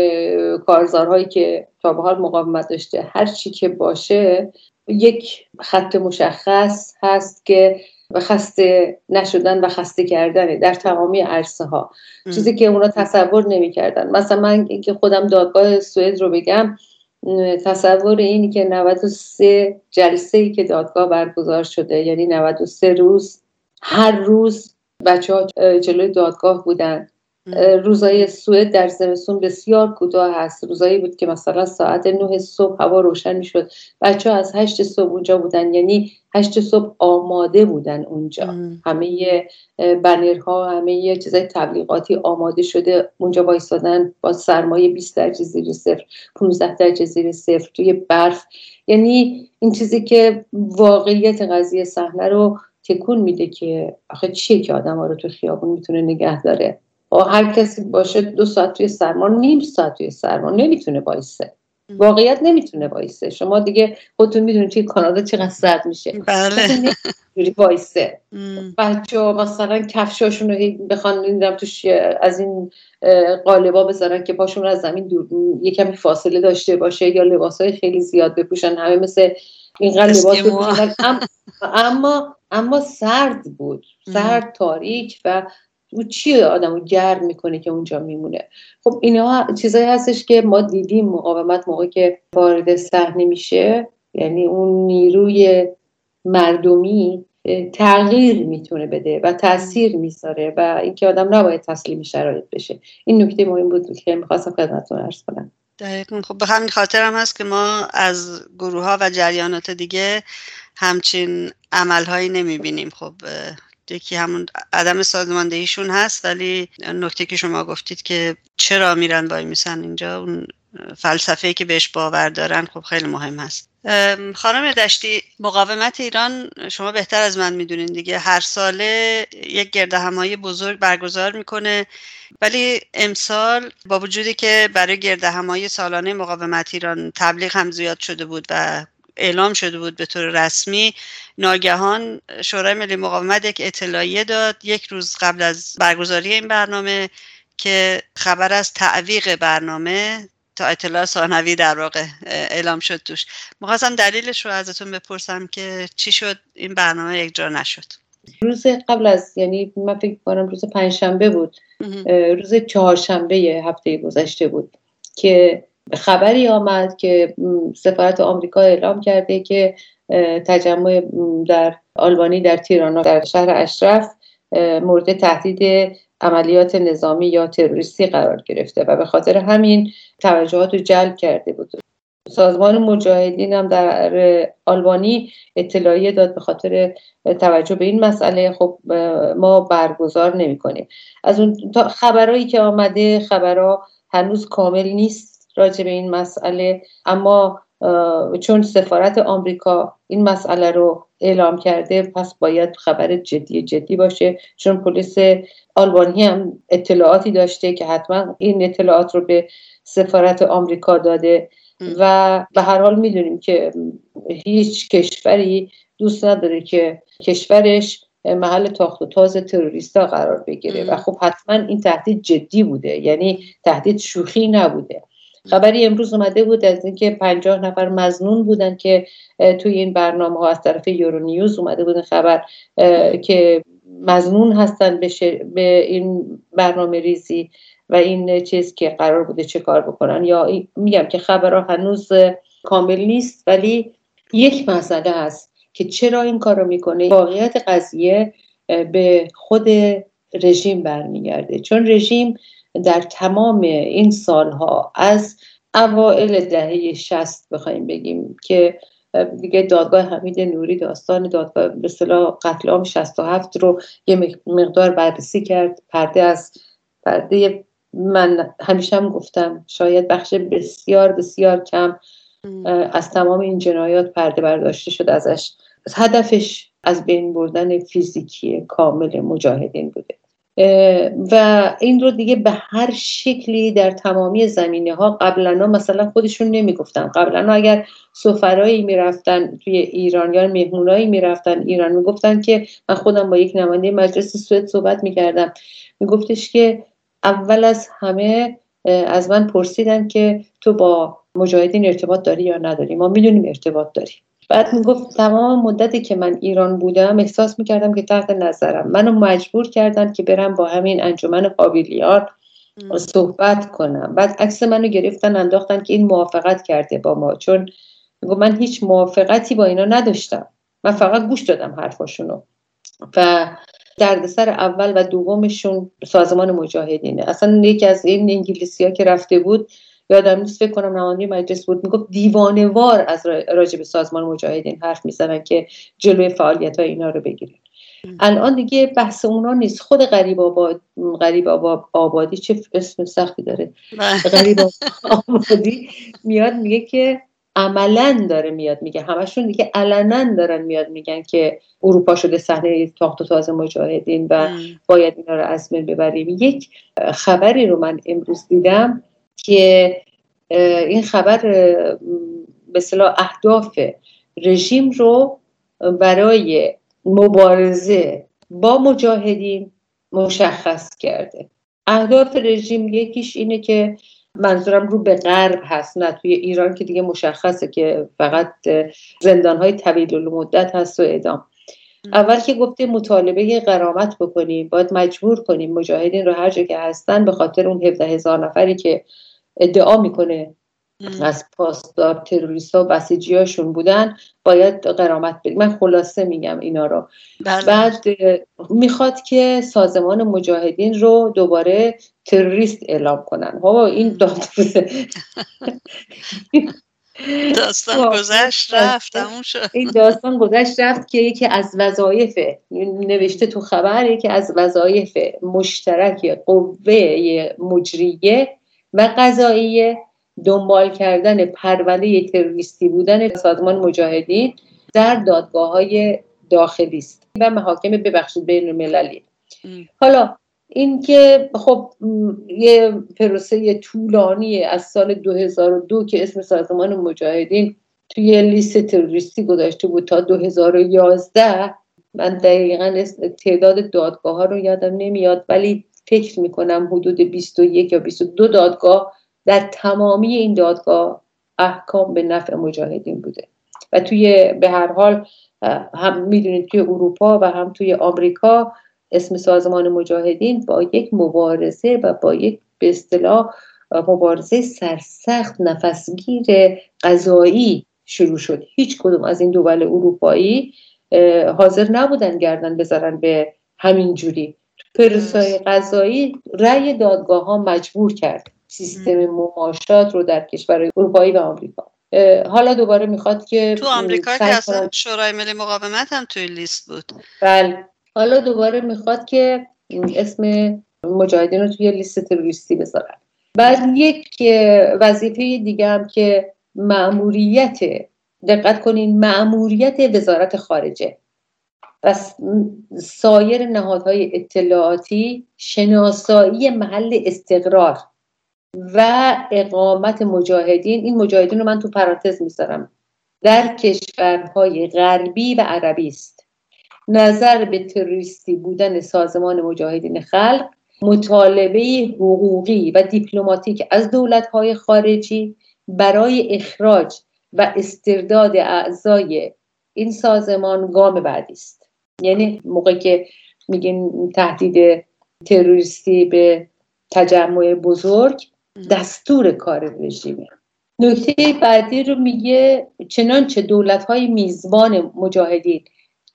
کارزارهایی که تا به حال مقاومت داشته هر چی که باشه یک خط مشخص هست که و خسته نشدن و خسته کردن در تمامی عرصه ها چیزی که اونا تصور نمی‌کردن. مثلا من که خودم دادگاه سوئد رو بگم تصور اینی که 93 جلسه ای که دادگاه برگزار شده یعنی 93 روز هر روز بچه ها جلوی دادگاه بودن. روزای سوئد در زمستون بسیار کوتاه هست. روزایی بود که مثلا ساعت نه صبح هوا روشن می‌شد. بچه ها از هشت صبح اونجا بودن. یعنی هشت صبح آماده بودن اونجا. ام. همه بنرها همه چیزای تبلیغاتی آماده شده. اونجا وایستادن با سرمایه 20 درجه زیر صفر 15 درجه زیر صفر توی برف. یعنی این چیزی که واقعیت قضیه صحنه رو تکون میده که آخه چیه که آدم ها رو تو خیابون می‌تونه نگه داره؟ هر کسی باشه دو ساعت توی سرما نیم ساعت توی سرما نمی‌تونه بایسته واقعیت نمی‌تونه وایسه. شما دیگه خودتون می‌دونید توی کانادا چقدر سرد میشه. بله. وایسه. بچه ها مثلا کفشاشون رو بخوان دیدم توش از این قالبا بذارن که پاشون رو از زمین دور یه کمی فاصله داشته باشه یا لباس های خیلی زیاد بپوشن. همه مثل اینقدر لباس بپوشن. اما اما سرد بود. سرد تاریک و او چی آدمو گرم می‌کنه که اونجا میمونه؟ خب اینها چیزایی هستش که ما دیدیم مقاومت موقع که وارد صحنه میشه یعنی اون نیروی مردمی تغییر می‌تونه بده و تاثیر می‌ذاره و اینکه آدم نباید تسلیم شرایط بشه. این نکته مهم بود که می‌خواستم خدمتتون ارز کنم. خب به همین خاطر هم هست که ما از گروه ها و جریانات دیگه همچین عملهایی نمی‌بینیم. خب یکی همون عدم سازماندهیشون هست ولی نکته که شما گفتید که چرا میرن وای میسن اینجا اون فلسفه که بهش باور دارن خب خیلی مهم هست. خانم دشتی مقاومت ایران شما بهتر از من می‌دونین دیگه. هر ساله یک گرد همایی بزرگ برگزار می‌کنه. ولی امسال با وجودی که برای گرد همایی سالانه مقاومت ایران تبلیغ هم زیاد شده بود و اعلام شده بود به طور رسمی. ناگهان شورای ملی مقاومت یک اطلاعیه داد یک روز قبل از برگزاری این برنامه که خبر از تعویق برنامه تا اطلاع ثانوی در واقع اعلام شد توش. می‌خواستم دلیلش رو ازتون بپرسم که چی شد؟ این برنامه یک جا نشد. روز قبل از یعنی من فکر کنم روز پنجشنبه بود. روز چهارشنبه هفته گذشته بود که خبری آمد که سفارت آمریکا اعلام کرده که تجمع در آلبانی در تیرانا در شهر اشرف مورد تهدید عملیات نظامی یا تروریستی قرار گرفته و به خاطر همین توجهات رو جلب کرده بود. سازمان مجاهدین هم در آلبانی اطلاعیه داد به خاطر توجه به این مسئله. خب ما برگزار نمی کنیم از اون خبرهایی که آمده خبرها هنوز کامل نیست. راجع به این مسئله. اما چون سفارت آمریکا این مسئله رو اعلام کرده پس باید خبر جدی جدی باشه. چون پلیس آلبانی هم اطلاعاتی داشته که حتما این اطلاعات رو به سفارت آمریکا داده. و به هر حال می‌دونیم که هیچ کشوری دوست نداره که کشورش محل تاخت و تاز تروریستا قرار بگیره. و خب حتما این تهدید جدی بوده. یعنی تهدید شوخی نبوده. خبری امروز اومده بود از اینکه پنجاه نفر مزنون بودن که توی این برنامه ها از طرف یورو نیوز اومده بود خبر که مزنون هستن به, این برنامه ریزی و این چیز که قرار بوده چه کار بکنن. یا میگم که خبرها هنوز کامل نیست ولی یک مسئله هست که چرا این کار رو می‌کنه؟ واقعیت قضیه به خود رژیم برمیگرده. چون رژیم در تمام این سالها از اوائل دهه شست بخوایم بگیم که دیگه دادگاه حمید نوری داستان دادگاه به صلاح قتل عام 67 رو یه مقدار بررسی کرد. پرده از پرده من همیشه هم گفتم شاید بخش بسیار بسیار کم از تمام این جنایات پرده برداشته شد ازش. هدفش از بین بردن فیزیکی کامل مجاهدین بوده. و این رو دیگه به هر شکلی در تمامی زمینه ها قبلا مثلا خودشون نمی‌گفتن. قبلا اگر سفرایی می‌رفتن توی ایران یا مهمونایی می‌رفتن ایران می‌گفتن که من خودم با یک نماینده مجلس سوئد صحبت می‌کردم. میگفتش که اول از همه از من پرسیدن که تو با مجاهدین ارتباط داری یا نداری؟ ما می‌دونیم ارتباط داری بعد می‌گفت تمام مدتی که من ایران بودم احساس می‌کردم که تحت نظرم. منو مجبور کردن که برم با همین انجمن قابلیان صحبت کنم. بعد عکس منو گرفتن انداختن که این موافقت کرده با ما. چون من هیچ موافقتی با اینا نداشتم. من فقط گوش دادم حرفاشونو. و دردسر اول و دومشون سازمان مجاهدینه. اصلا یکی از این انگلیسی ها که رفته بود یادم نیست فکر کنم نماینده مجلس بود. می‌گفت دیوانوار از راجع به سازمان مجاهدین حرف می‌زنن که جلوی فعالیت های اینا رو بگیرن. الان دیگه بحث اونا نیست. خود غریب آباد غریب آبادی چه اسم سختی داره. بله. غریب آبادی میاد میگه که عملا داره میاد میگه. همشون دیگه علنا دارن میاد میگن که اروپا شده صحنه تاخت و تاز مجاهدین و باید اینا رو از بین ببریم. یک خبری رو من امروز دیدم که این خبر به اهداف رژیم رو برای مبارزه با مجاهدین مشخص کرده. اهداف رژیم یکیش اینه که منظورم رو به غرب هست نه توی ایران که دیگه مشخصه که فقط زندان های طویل مدت هست و ادام اول که گفته مطالبه غرامت بکنیم باید مجبور کنیم مجاهدین رو هر جا که هستن به خاطر اون 17 هزار نفری که ادعا می‌کنه از پاسدار تروریست ها بسیجی هاشون بودن باید قرامت بدیم. من خلاصه میگم اینا رو. بله. بعد می‌خواد که سازمان مجاهدین رو دوباره تروریست اعلام کنن. ها این داستان گذشت رفت این داستان گذشت رفت که یکی از وظایف نوشته تو خبر یکی از وظایف مشترک قوه مجریه و قضاییه دنبال کردن پرونده تروریستی بودن سازمان مجاهدین در دادگاه های داخلی است. و محاکم ببخشید بین المللی حالا اینکه خب یه پروسه طولانی از سال 2002 که اسم سازمان مجاهدین توی لیست تروریستی گذاشته بود تا 2011 من دقیقا تعداد دادگاه ها رو یادم نمیاد ولی فکر می‌کنم حدود 21 یا 22 دادگاه در تمامی این دادگاه احکام به نفع مجاهدین بوده. و توی به هر حال هم می‌دونید توی اروپا و هم توی آمریکا اسم سازمان مجاهدین با یک مبارزه و با یک به اصطلاح مبارزه سرسخت نفسگیر قضایی شروع شد. هیچ کدوم از این دول اروپایی حاضر نبودن گردن بذارن به همین جوری. پروسای قضایی رأی دادگاه ها مجبور کرد. سیستم مماشات رو در کشور اروپایی و آمریکا. حالا دوباره می‌خواد که تو آمریکا که اصلا شورای ملی مقاومت هم توی لیست بود. بله. حالا دوباره می‌خواد که اسم مجاهدین رو توی لیست تروریستی بذارن. بعد یک وظیفه دیگه هم که معموریت دقت کنین معموریت وزارت خارجه و سایر نهادهای اطلاعاتی شناسایی محل استقرار و اقامت مجاهدین. این مجاهدین رو من تو پرانتز می‌ذارم. در کشورهای غربی و عربی است. نظر به تروریستی بودن سازمان مجاهدین خلق مطالبه حقوقی و دیپلماتیک از دولتهای خارجی برای اخراج و استرداد اعضای این سازمان گام بعدی است. یعنی موقع که میگیم تهدید تروریستی به تجمع بزرگ دستور کار رژیمه. نکته بعدی رو میگه چنانچه دولت های میزبان مجاهدین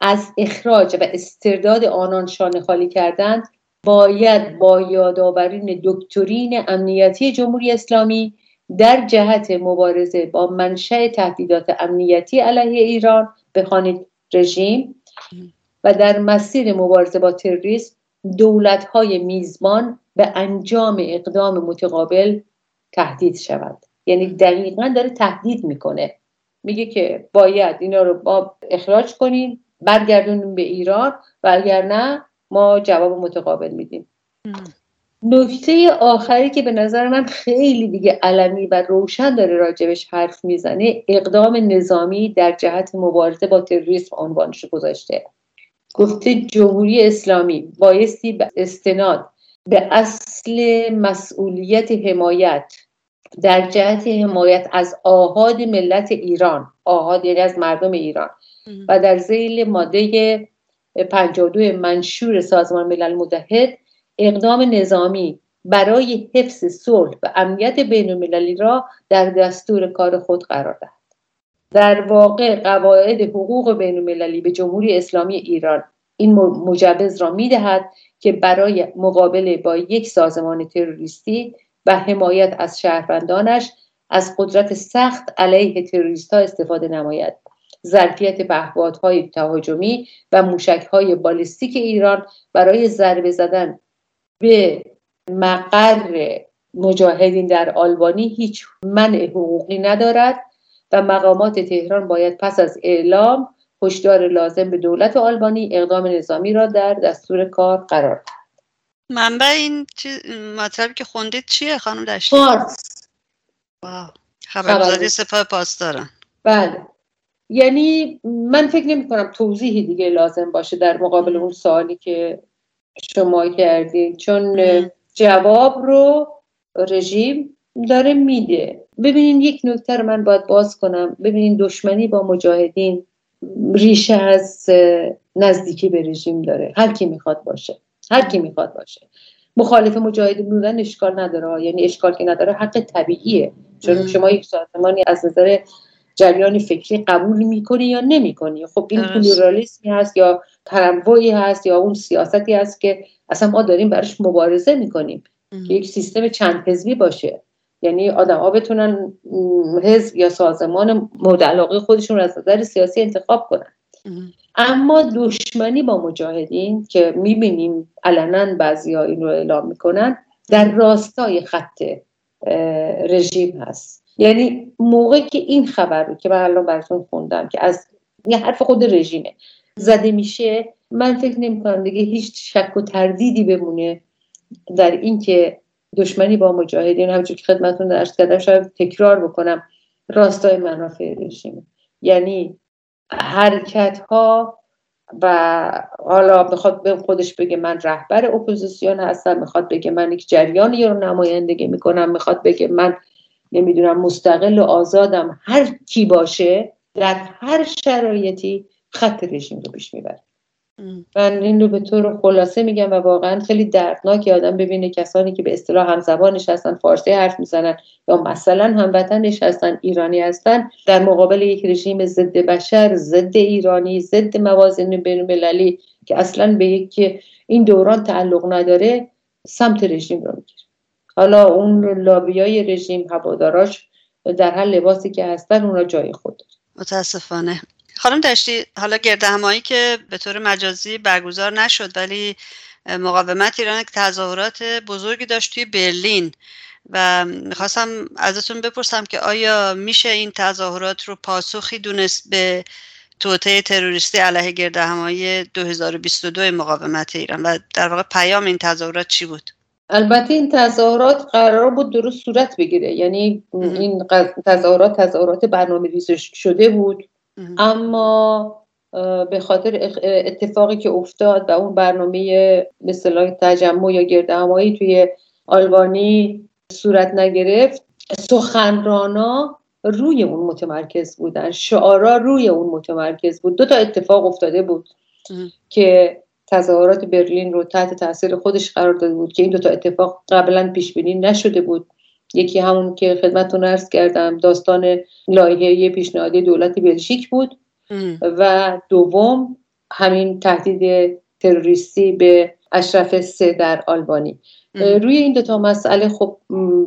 از اخراج و استرداد آنان شانه خالی کردند باید با یادآورین دکترین امنیتی جمهوری اسلامی در جهت مبارزه با منشأ تهدیدات امنیتی علیه ایران بخوانید رژیم و در مسیر مبارزه با تروریسم دولت های میزبان به انجام اقدام متقابل تهدید شود یعنی دقیقا داره تهدید می‌کنه. میگه که باید اینا رو با اخراج کنیم برگردونیم به ایران و اگر نه ما جواب متقابل میدیم. نکته آخری که به نظر من خیلی دیگه علمی و روشن داره راجبش حرف می‌زنه اقدام نظامی در جهت مبارزه با تروریسم عنوانش گذاشته. گفته جمهوری اسلامی بایستی به استناد به اصل مسئولیت حمایت در جهت حمایت از آهاد ملت ایران آهاد یعنی از مردم ایران و در زیل ماده 52 منشور سازمان ملل متحد اقدام نظامی برای حفظ صلح و امنیت بین المللی را در دستور کار خود قرار دهد. در واقع قواعد حقوق بین المللی به جمهوری اسلامی ایران این مجوز را می دهد که برای مقابله با یک سازمان تروریستی و حمایت از شهروندانش از قدرت سخت علیه تروریست ها استفاده نماید. ظرفیت پهپادهای تهاجمی و موشکهای بالستیک ایران برای ضربه زدن به مقر مجاهدین در آلبانی هیچ منع حقوقی ندارد و مقامات تهران باید پس از اعلام هشدار لازم به دولت آلبانی اقدام نظامی را در دستور کار قرار دهد. منبع این مطلبی که خوندید چیه خانم دشتی؟ فارس. خبرگزاری سپاه پاسداران. بله. یعنی من فکر نمی کنم توضیحی دیگه لازم باشه در مقابل اون سوالی که شما کردید چون جواب رو رژیم داره میده. ببینین یک نکته رو من باید باز کنم. ببینین دشمنی با مجاهدین ریشه از نزدیکی به رژیم داره. هر کی می‌خواد باشه. هر کی می‌خواد باشه. مخالف مجاهدین بودن اشکال نداره. یعنی اشکال که نداره حق طبیعیه. چون شما یک سازمانی از نظر جریان فکری قبول می‌کنی یا نمی‌کنی؟ خب این پلورالیسمی هست یا تنوعی هست یا اون سیاستی هست که اصلا ما داریم براش مبارزه می‌کنیم. که یک سیستم چند حزبی باشه. یعنی آدم ها بتونن حزب یا سازمان مورد علاقه خودشون رو از نظر سیاسی انتخاب کنن. اما دشمنی با مجاهدین که می‌بینیم علنا بعضی ها این رو اعلام می‌کنن در راستای خط رژیم هست. یعنی موقعی که این خبر رو که من الان براتون خوندم که از یه حرف خود رژیمه زده میشه من فکر نمی کنم دیگه هیچ شک و تردیدی بمونه در اینکه دشمنی با مجاهدین همچون که خدمتتون درس کردم شاید تکرار بکنم راستای منافع رژیم یعنی حرکت ها و حالا می‌خواد به خودش بگه من رهبر اپوزیسیون هستم می‌خواد بگه من یک جریانی رو نمایندگی می‌کنم می‌خواد بگه من نمی‌دونم مستقل و آزادم هر کی باشه در هر شرایطی خط رژیم رو پیش می‌بره. من این رو به طور خلاصه میگم و واقعا خیلی دردناک آدم ببینه کسانی که به اصطلاح همزبانش هستن فارسی حرف می‌زنن یا مثلا هموطنش هستن ایرانی هستن. در مقابل یک رژیم ضد بشر ضد ایرانی ضد موازین بین المللی که اصلا به یک این دوران تعلق نداره سمت رژیم رو می‌گیره. حالا اون لابیای رژیم هواداراش در هر لباسی که هستن اونا جای خود متاسفانه. خانم داشتی حالا گرده همایی که به طور مجازی برگزار نشد ولی مقاومت ایران تظاهرات بزرگی داشت توی برلین و می‌خواستم ازتون بپرسم که آیا میشه این تظاهرات رو پاسخی دونست به توطعه تروریستی علیه گرده همایی 2022 مقاومت ایران؟ و در واقع پیام این تظاهرات چی بود؟ البته این تظاهرات قرار بود درست صورت بگیره. یعنی این تظاهرات تظاهرات برنامه ریزش شده بود. اما به خاطر اتفاقی که افتاد و اون برنامه مثلا تجمع یا گردهمایی توی آلبانی صورت نگرفت سخنرانا روی اون متمرکز بودن. شعارا روی اون متمرکز بود. دو تا اتفاق افتاده بود که تظاهرات برلین رو تحت تاثیر خودش قرار داده بود که این دو تا اتفاق قبلا پیش بینی نشده بود. یکی همون که خدمتتون عرض کردم داستان لایحه پیشنهادی دولت بلژیک بود. و دوم همین تهدید تروریستی به اشرف سه در آلبانی روی این دوتا مسئله خب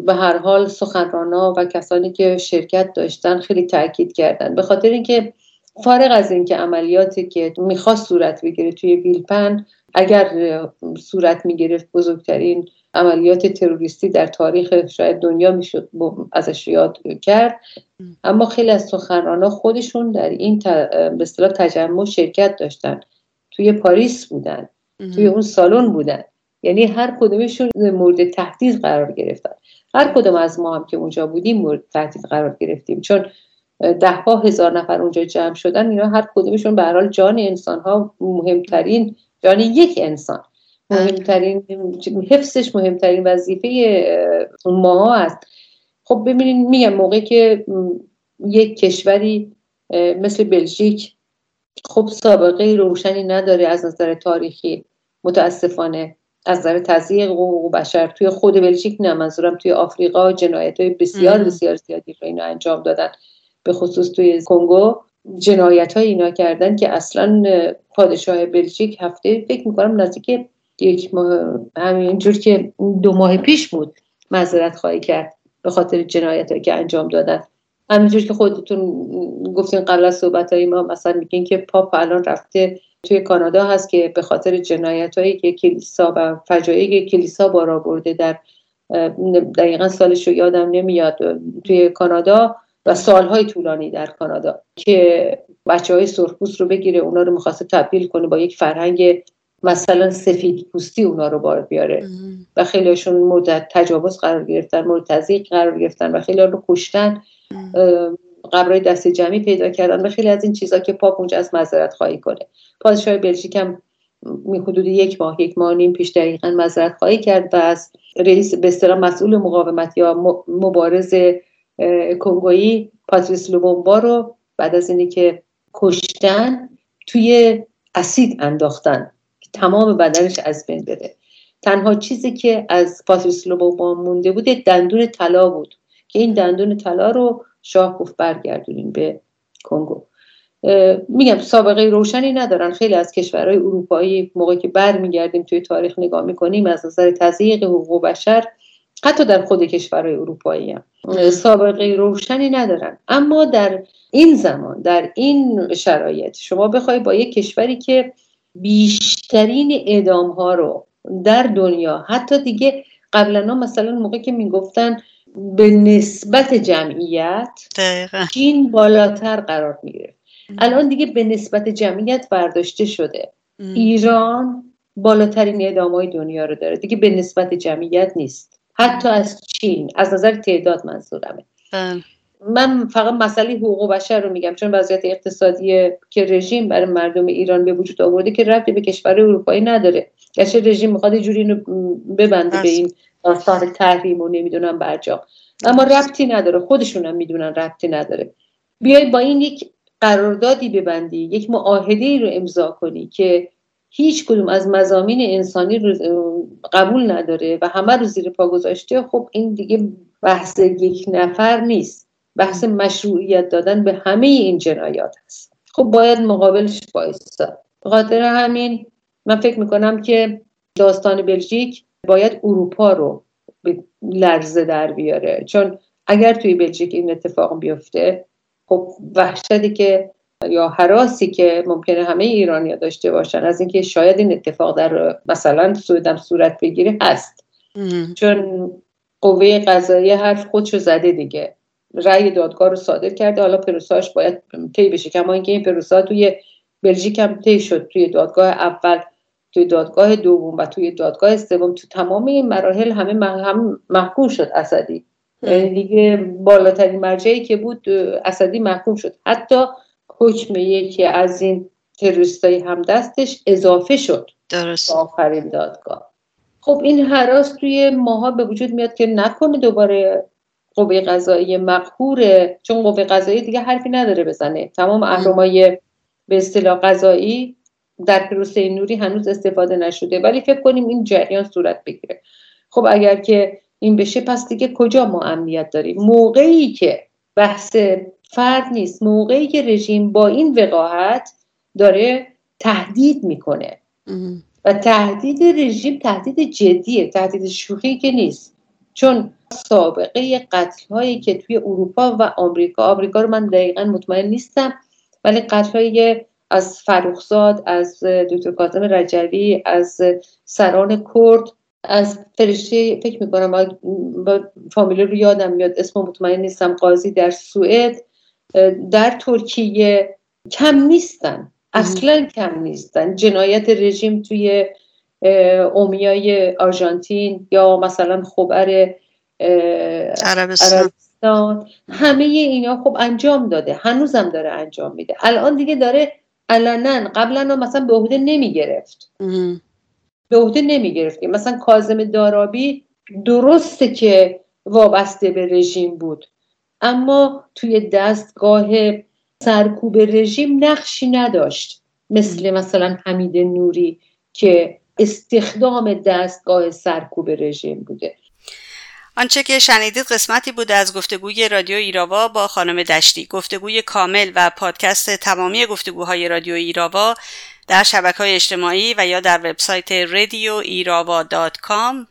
به هر حال سخنرانا و کسانی که شرکت داشتن خیلی تاکید کردن. به خاطر اینکه فارغ از اینکه عملیاتی که می‌خواست صورت بگیره توی ویلپن اگر صورت می‌گرفت بزرگترین عملیات تروریستی در تاریخ شاید دنیا می‌شد ازش یاد کرد. اما خیلی از سخنرانا خودشون در این به اصطلاح تجمع شرکت داشتن. توی پاریس بودن توی اون سالن بودن. یعنی هر کدومشون مورد تهدید قرار گرفتن. هر کدوم از ما هم که اونجا بودیم مورد تهدید قرار گرفتیم. چون ده ها هزار نفر اونجا جمع شدن اینا هر کدومشون به حال جان انسان ها مهمترین جان یک انسان. مهمترین حفظش مهمترین وظیفه ما است خب ببینید میگم موقعی که یک کشوری مثل بلژیک خب سابقه روشنی نداره از نظر تاریخی. متاسفانه از نظر تضییق حقوق بشر توی خود بلژیک نه منظورم توی آفریقا جنایت های بسیار بسیار زیادی رو اینا انجام دادن. به خصوص توی کنگو جنایت های اینا کردن که اصلا پادشاه بلژیک هفته فکر می‌کنم نزدیک یک ماه همینجور که دو ماه پیش بود معذرت خواهی کرد به خاطر جنایت هایی که انجام دادن. همینجور که خودتون گفتین قبل از صحبت های ما مثلا میگین که پاپ الان رفته توی کانادا هست که به خاطر جنایت هایی که کلیسا و فجایعی که کلیسا بارا برده در دقیقا سالش رو یادم نمیاد توی کانادا و سالهای طولانی در کانادا که بچه های سرخپوست رو بگیره اونا رو می‌خواسته تبدیل کنه با یک فرهنگ مثلا سفید پوستی اونا رو بار بیاره. و خیلیشون مورد تجاوز قرار گرفتن مورد تزیق قرار گرفتن و خیلی رو کشتن قبرای دست جمعی پیدا کردن و خیلی از این چیزها که پاپ اونجا از معذرت خواهی کنه. پادشاه بلژیک هم حدود یک ماه یک ماه نیم پیش دقیقا معذرت خواهی کرد و از رئیس به مسئول مقاومت یا مبارز کنگویی پاتریس لوبومبا رو بعد از اینی که کشتن توی اسید انداختن که تمام بدنش از بین بره. تنها چیزی که از پاتریس لوبومبا مونده بود دندون طلا بود که این دندون طلا رو شاه گفت برگردونیم به کنگو. میگم سابقه روشنی ندارن. خیلی از کشورهای اروپایی موقعی که برمیگردیم توی تاریخ نگاه می‌کنیم از نظر تضییق حقوق بشر حتی در خود کشورهای اروپایی هم. سابقه روشنی ندارن. اما در این زمان در این شرایط شما بخوای با یک کشوری که بیشترین اعدام ها رو در دنیا حتی دیگه قبلا مثلا موقعی که می‌گفتن به نسبت جمعیت چین بالاتر قرار می‌گیره الان دیگه به نسبت جمعیت برداشته شده. ایران بالاترین اعدام های دنیا رو داره. دیگه به نسبت جمعیت نیست. حتی از چین از نظر تعداد منظورمه. من فقط مسئله حقوق بشر رو میگم چون وضعیت اقتصادی که رژیم برای مردم ایران به وجود آورده که ربطی به کشور اروپایی نداره. گرچه رژیم می‌خواد جوری اینو ببنده به این داستان تحریم و نمی‌دونم برجام اما ربطی نداره خودشون هم می‌دونن ربطی نداره. بیای با این یک قراردادی ببندی یک معاهده ای رو امضا کنی که هیچ کدوم از مزامین انسانی رو قبول نداره و همه رو زیر پا گذاشته خب این دیگه بحث یک نفر نیست. بحث مشروعیت دادن به همه این جنایات هست. خب باید مقابلش بایستا خاطر همین من فکر می‌کنم که داستان بلژیک باید اروپا رو به لرزه در بیاره. چون اگر توی بلژیک این اتفاق بیفته خب وحشتی که یا حراسی که ممکنه همه ایرانیا داشته باشن از اینکه شاید این اتفاق در مثلا سودم صورت بگیره هست. چون قوه قضایی حرف خودشو زده دیگه. رأی دادگاه رو صادر کرده. حالا پروساش باید طی بشه. کما اینکه این پروسا توی بلژیک هم طی شد. توی دادگاه اول توی دادگاه دوم و توی دادگاه سوم. تو تمام این مراحل همه هم محکوم شد اسدی. یعنی دیگه بالاترین مرجعی که بود اسدی محکوم شد. حتی حکم یکی از این تروریستای هم دستش اضافه شد. درست. آخرین دادگاه. خب این حراس توی ماها به وجود میاد که نکنه دوباره قوه قضایی مقهوره چون قوه قضایی دیگه حرفی نداره بزنه. تمام اهرمای به اصطلاح قضایی در پروسه نوری هنوز استفاده نشده ولی فکر کنیم این جریان صورت بگیره. خب اگر که این بشه پس دیگه کجا ما امنیت داریم؟ موقعی که بحث فرد نیست. موقعی که رژیم با این وقاحت داره تهدید می‌کنه. و تهدید رژیم تهدید جدیه تهدید شوخی که نیست. چون سابقه قتل هایی که توی اروپا و آمریکا آمریکا رو من دقیقا مطمئن نیستم ولی قتل هایی از فروخزاد از دکتر کاظم رجوی از سران کرد از فرشته فکر می‌کنم با فامیلی رو یادم میاد اسم مطمئن نیستم قاضی در سوئد. در ترکیه کم نیستن. اصلا کم نیستن. جنایت رژیم توی اومیای آرژانتین یا مثلا خبر عربستان. همه اینا خب انجام داده. هنوزم داره انجام میده. الان دیگه داره علنا قبلا مثلا به عهده نمی گرفت به عهده نمی گرفت مثلا کازم دارابی درسته که وابسته به رژیم بود. اما توی دستگاه سرکوب رژیم نقشی نداشت. مثل مثلا حمید نوری که استخدام دستگاه سرکوب رژیم بوده. آنچه که شنیدید قسمتی بوده از گفتگوی رادیو ایراوا با خانم دشتی. گفتگوی کامل و پادکست تمامی گفتگوهای رادیو ایراوا در شبکه های اجتماعی و یا در وبسایت ایراوا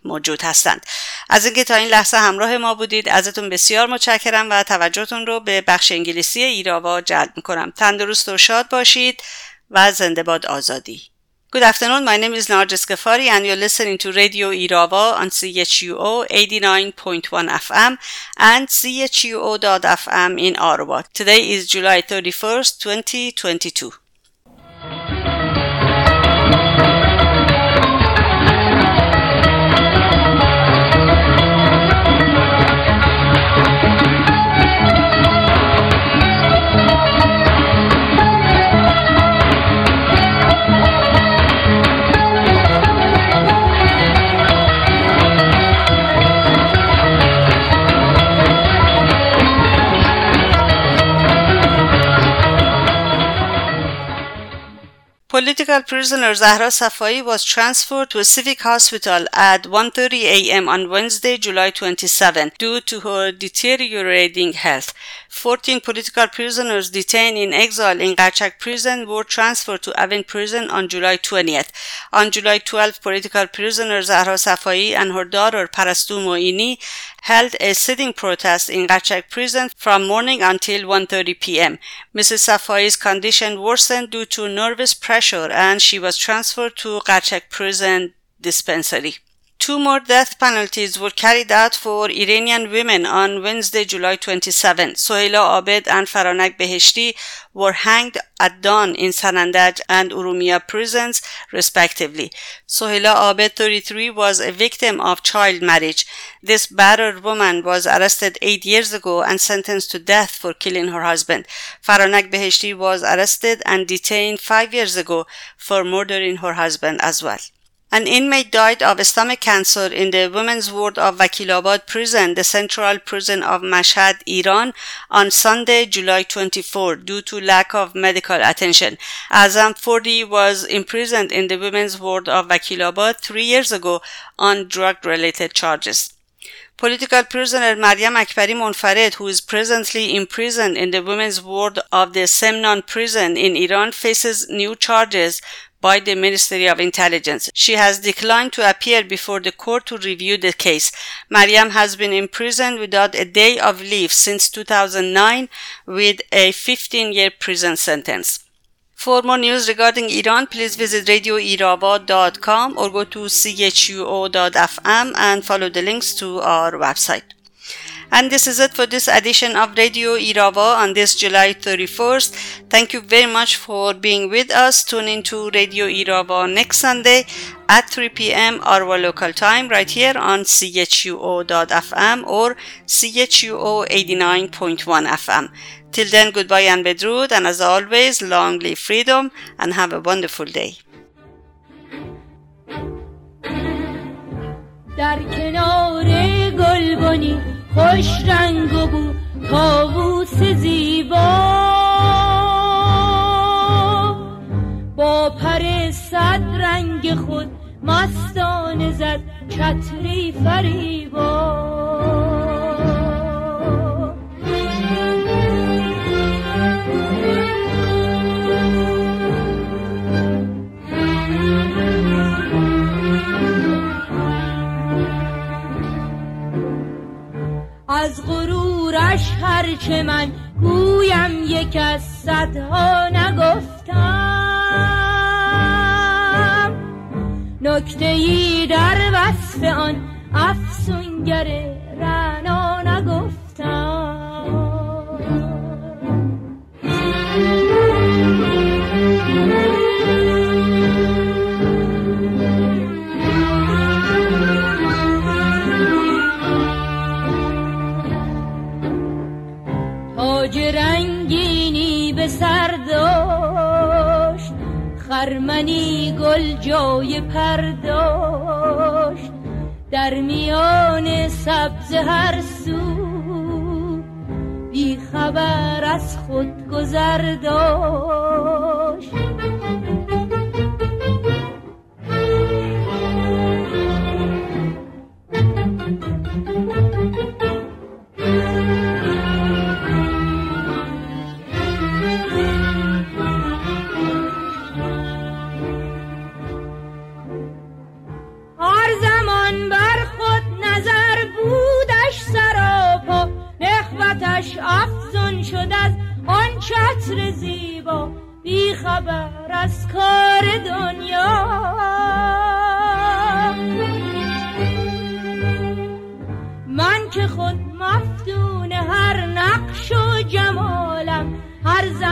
موجود هستند. از اینکه تا این لحظه همراه ما بودید ازتون بسیار متشکرم و توجهتون رو به بخش انگلیسی ایراوا جلب می‌کنم. تندرست و شاد باشید و زنده باد آزادی. Good afternoon. My name is Narges Ghaffari and you're listening to Radio Irava on CHUO 89.1 FM and CHUO.FM in Ottawa. Today is July 31st, 2022. Political prisoner Zahra Safai was transferred to a civic hospital at 1:30 a.m. on Wednesday, July 27, due to her deteriorating health. 14 political prisoners detained in exile in Gachak prison were transferred to Avin prison on July 20th. On July 12, political prisoners Zahra Safai and her daughter Parastu Moini held a sitting protest in Gachak prison from morning until 1:30 p.m. Mrs. Safai's condition worsened due to nervous pressure and she was transferred to Gachak prison dispensary. Two more death penalties were carried out for Iranian women on Wednesday, July 27. Sohela Abed and Faranak Beheshti were hanged at dawn in Sanandaj and Urumia prisons, respectively. Sohela Abed, 33, was a victim of child marriage. This battered woman was arrested eight years ago and sentenced to death for killing her husband. Faranak Beheshti was arrested and detained five years ago for murdering her husband as well. An inmate died of stomach cancer in the women's ward of Vakilabad prison, the central prison of Mashhad, Iran, on Sunday, July 24, due to lack of medical attention. Azam Fordi was imprisoned in the women's ward of Vakilabad three years ago on drug-related charges. Political prisoner Maryam Akbari Monfared, who is presently imprisoned in the women's ward of the Semnan prison in Iran, faces new charges by the Ministry of Intelligence. She has declined to appear before the court to review the case. Mariam has been imprisoned without a day of leave since 2009 with a 15 year prison sentence. For more news regarding Iran, please visit radioiraba.com or go to chuo.fm and follow the links to our website. And this is it for this edition of Radio Irava on this July 31st. Thank you very much for being with us. Tune into Radio Irava next Sunday at 3 p.m. our local time right here on chuo.fm or chuo 89.1 FM. Till then, goodbye and bedrood, and as always, long live freedom and have a wonderful day. در کنار گلبانی خوش رنگ و بو تاووس زیبا. با پر صد رنگ خود مستانه زد چتری فریبا. هرچه من گویم یک از صدها نگفتم. نکته ای در وصف آن افسونگر خرمنی گل جای پرداشت. در میان سبز هر سو بی خبر از خود گذر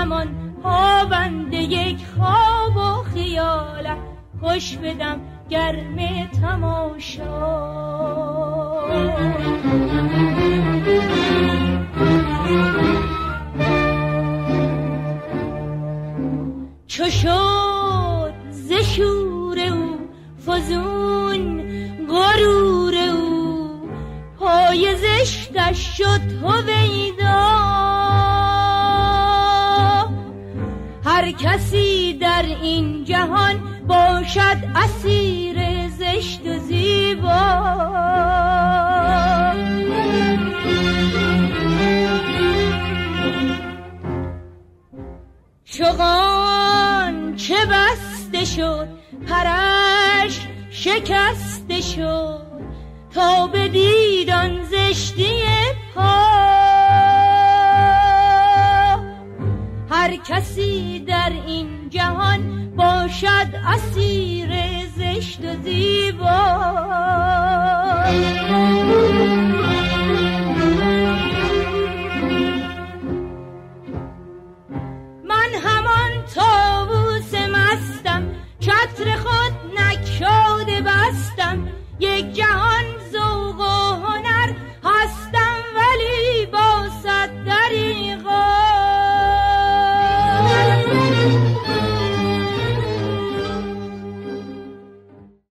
زمان پابند یک خواب و خیالم خوش بدم گرم تماشا. کسی در این جهان باشد اسیر زشت و زیبا. چغان چه بسته شد پرش شکسته شد تا به دیدان زشتی کسی در این جهان باشد اسیر زشت و زیبا. چتر خود نکشاده بستم. یک جهان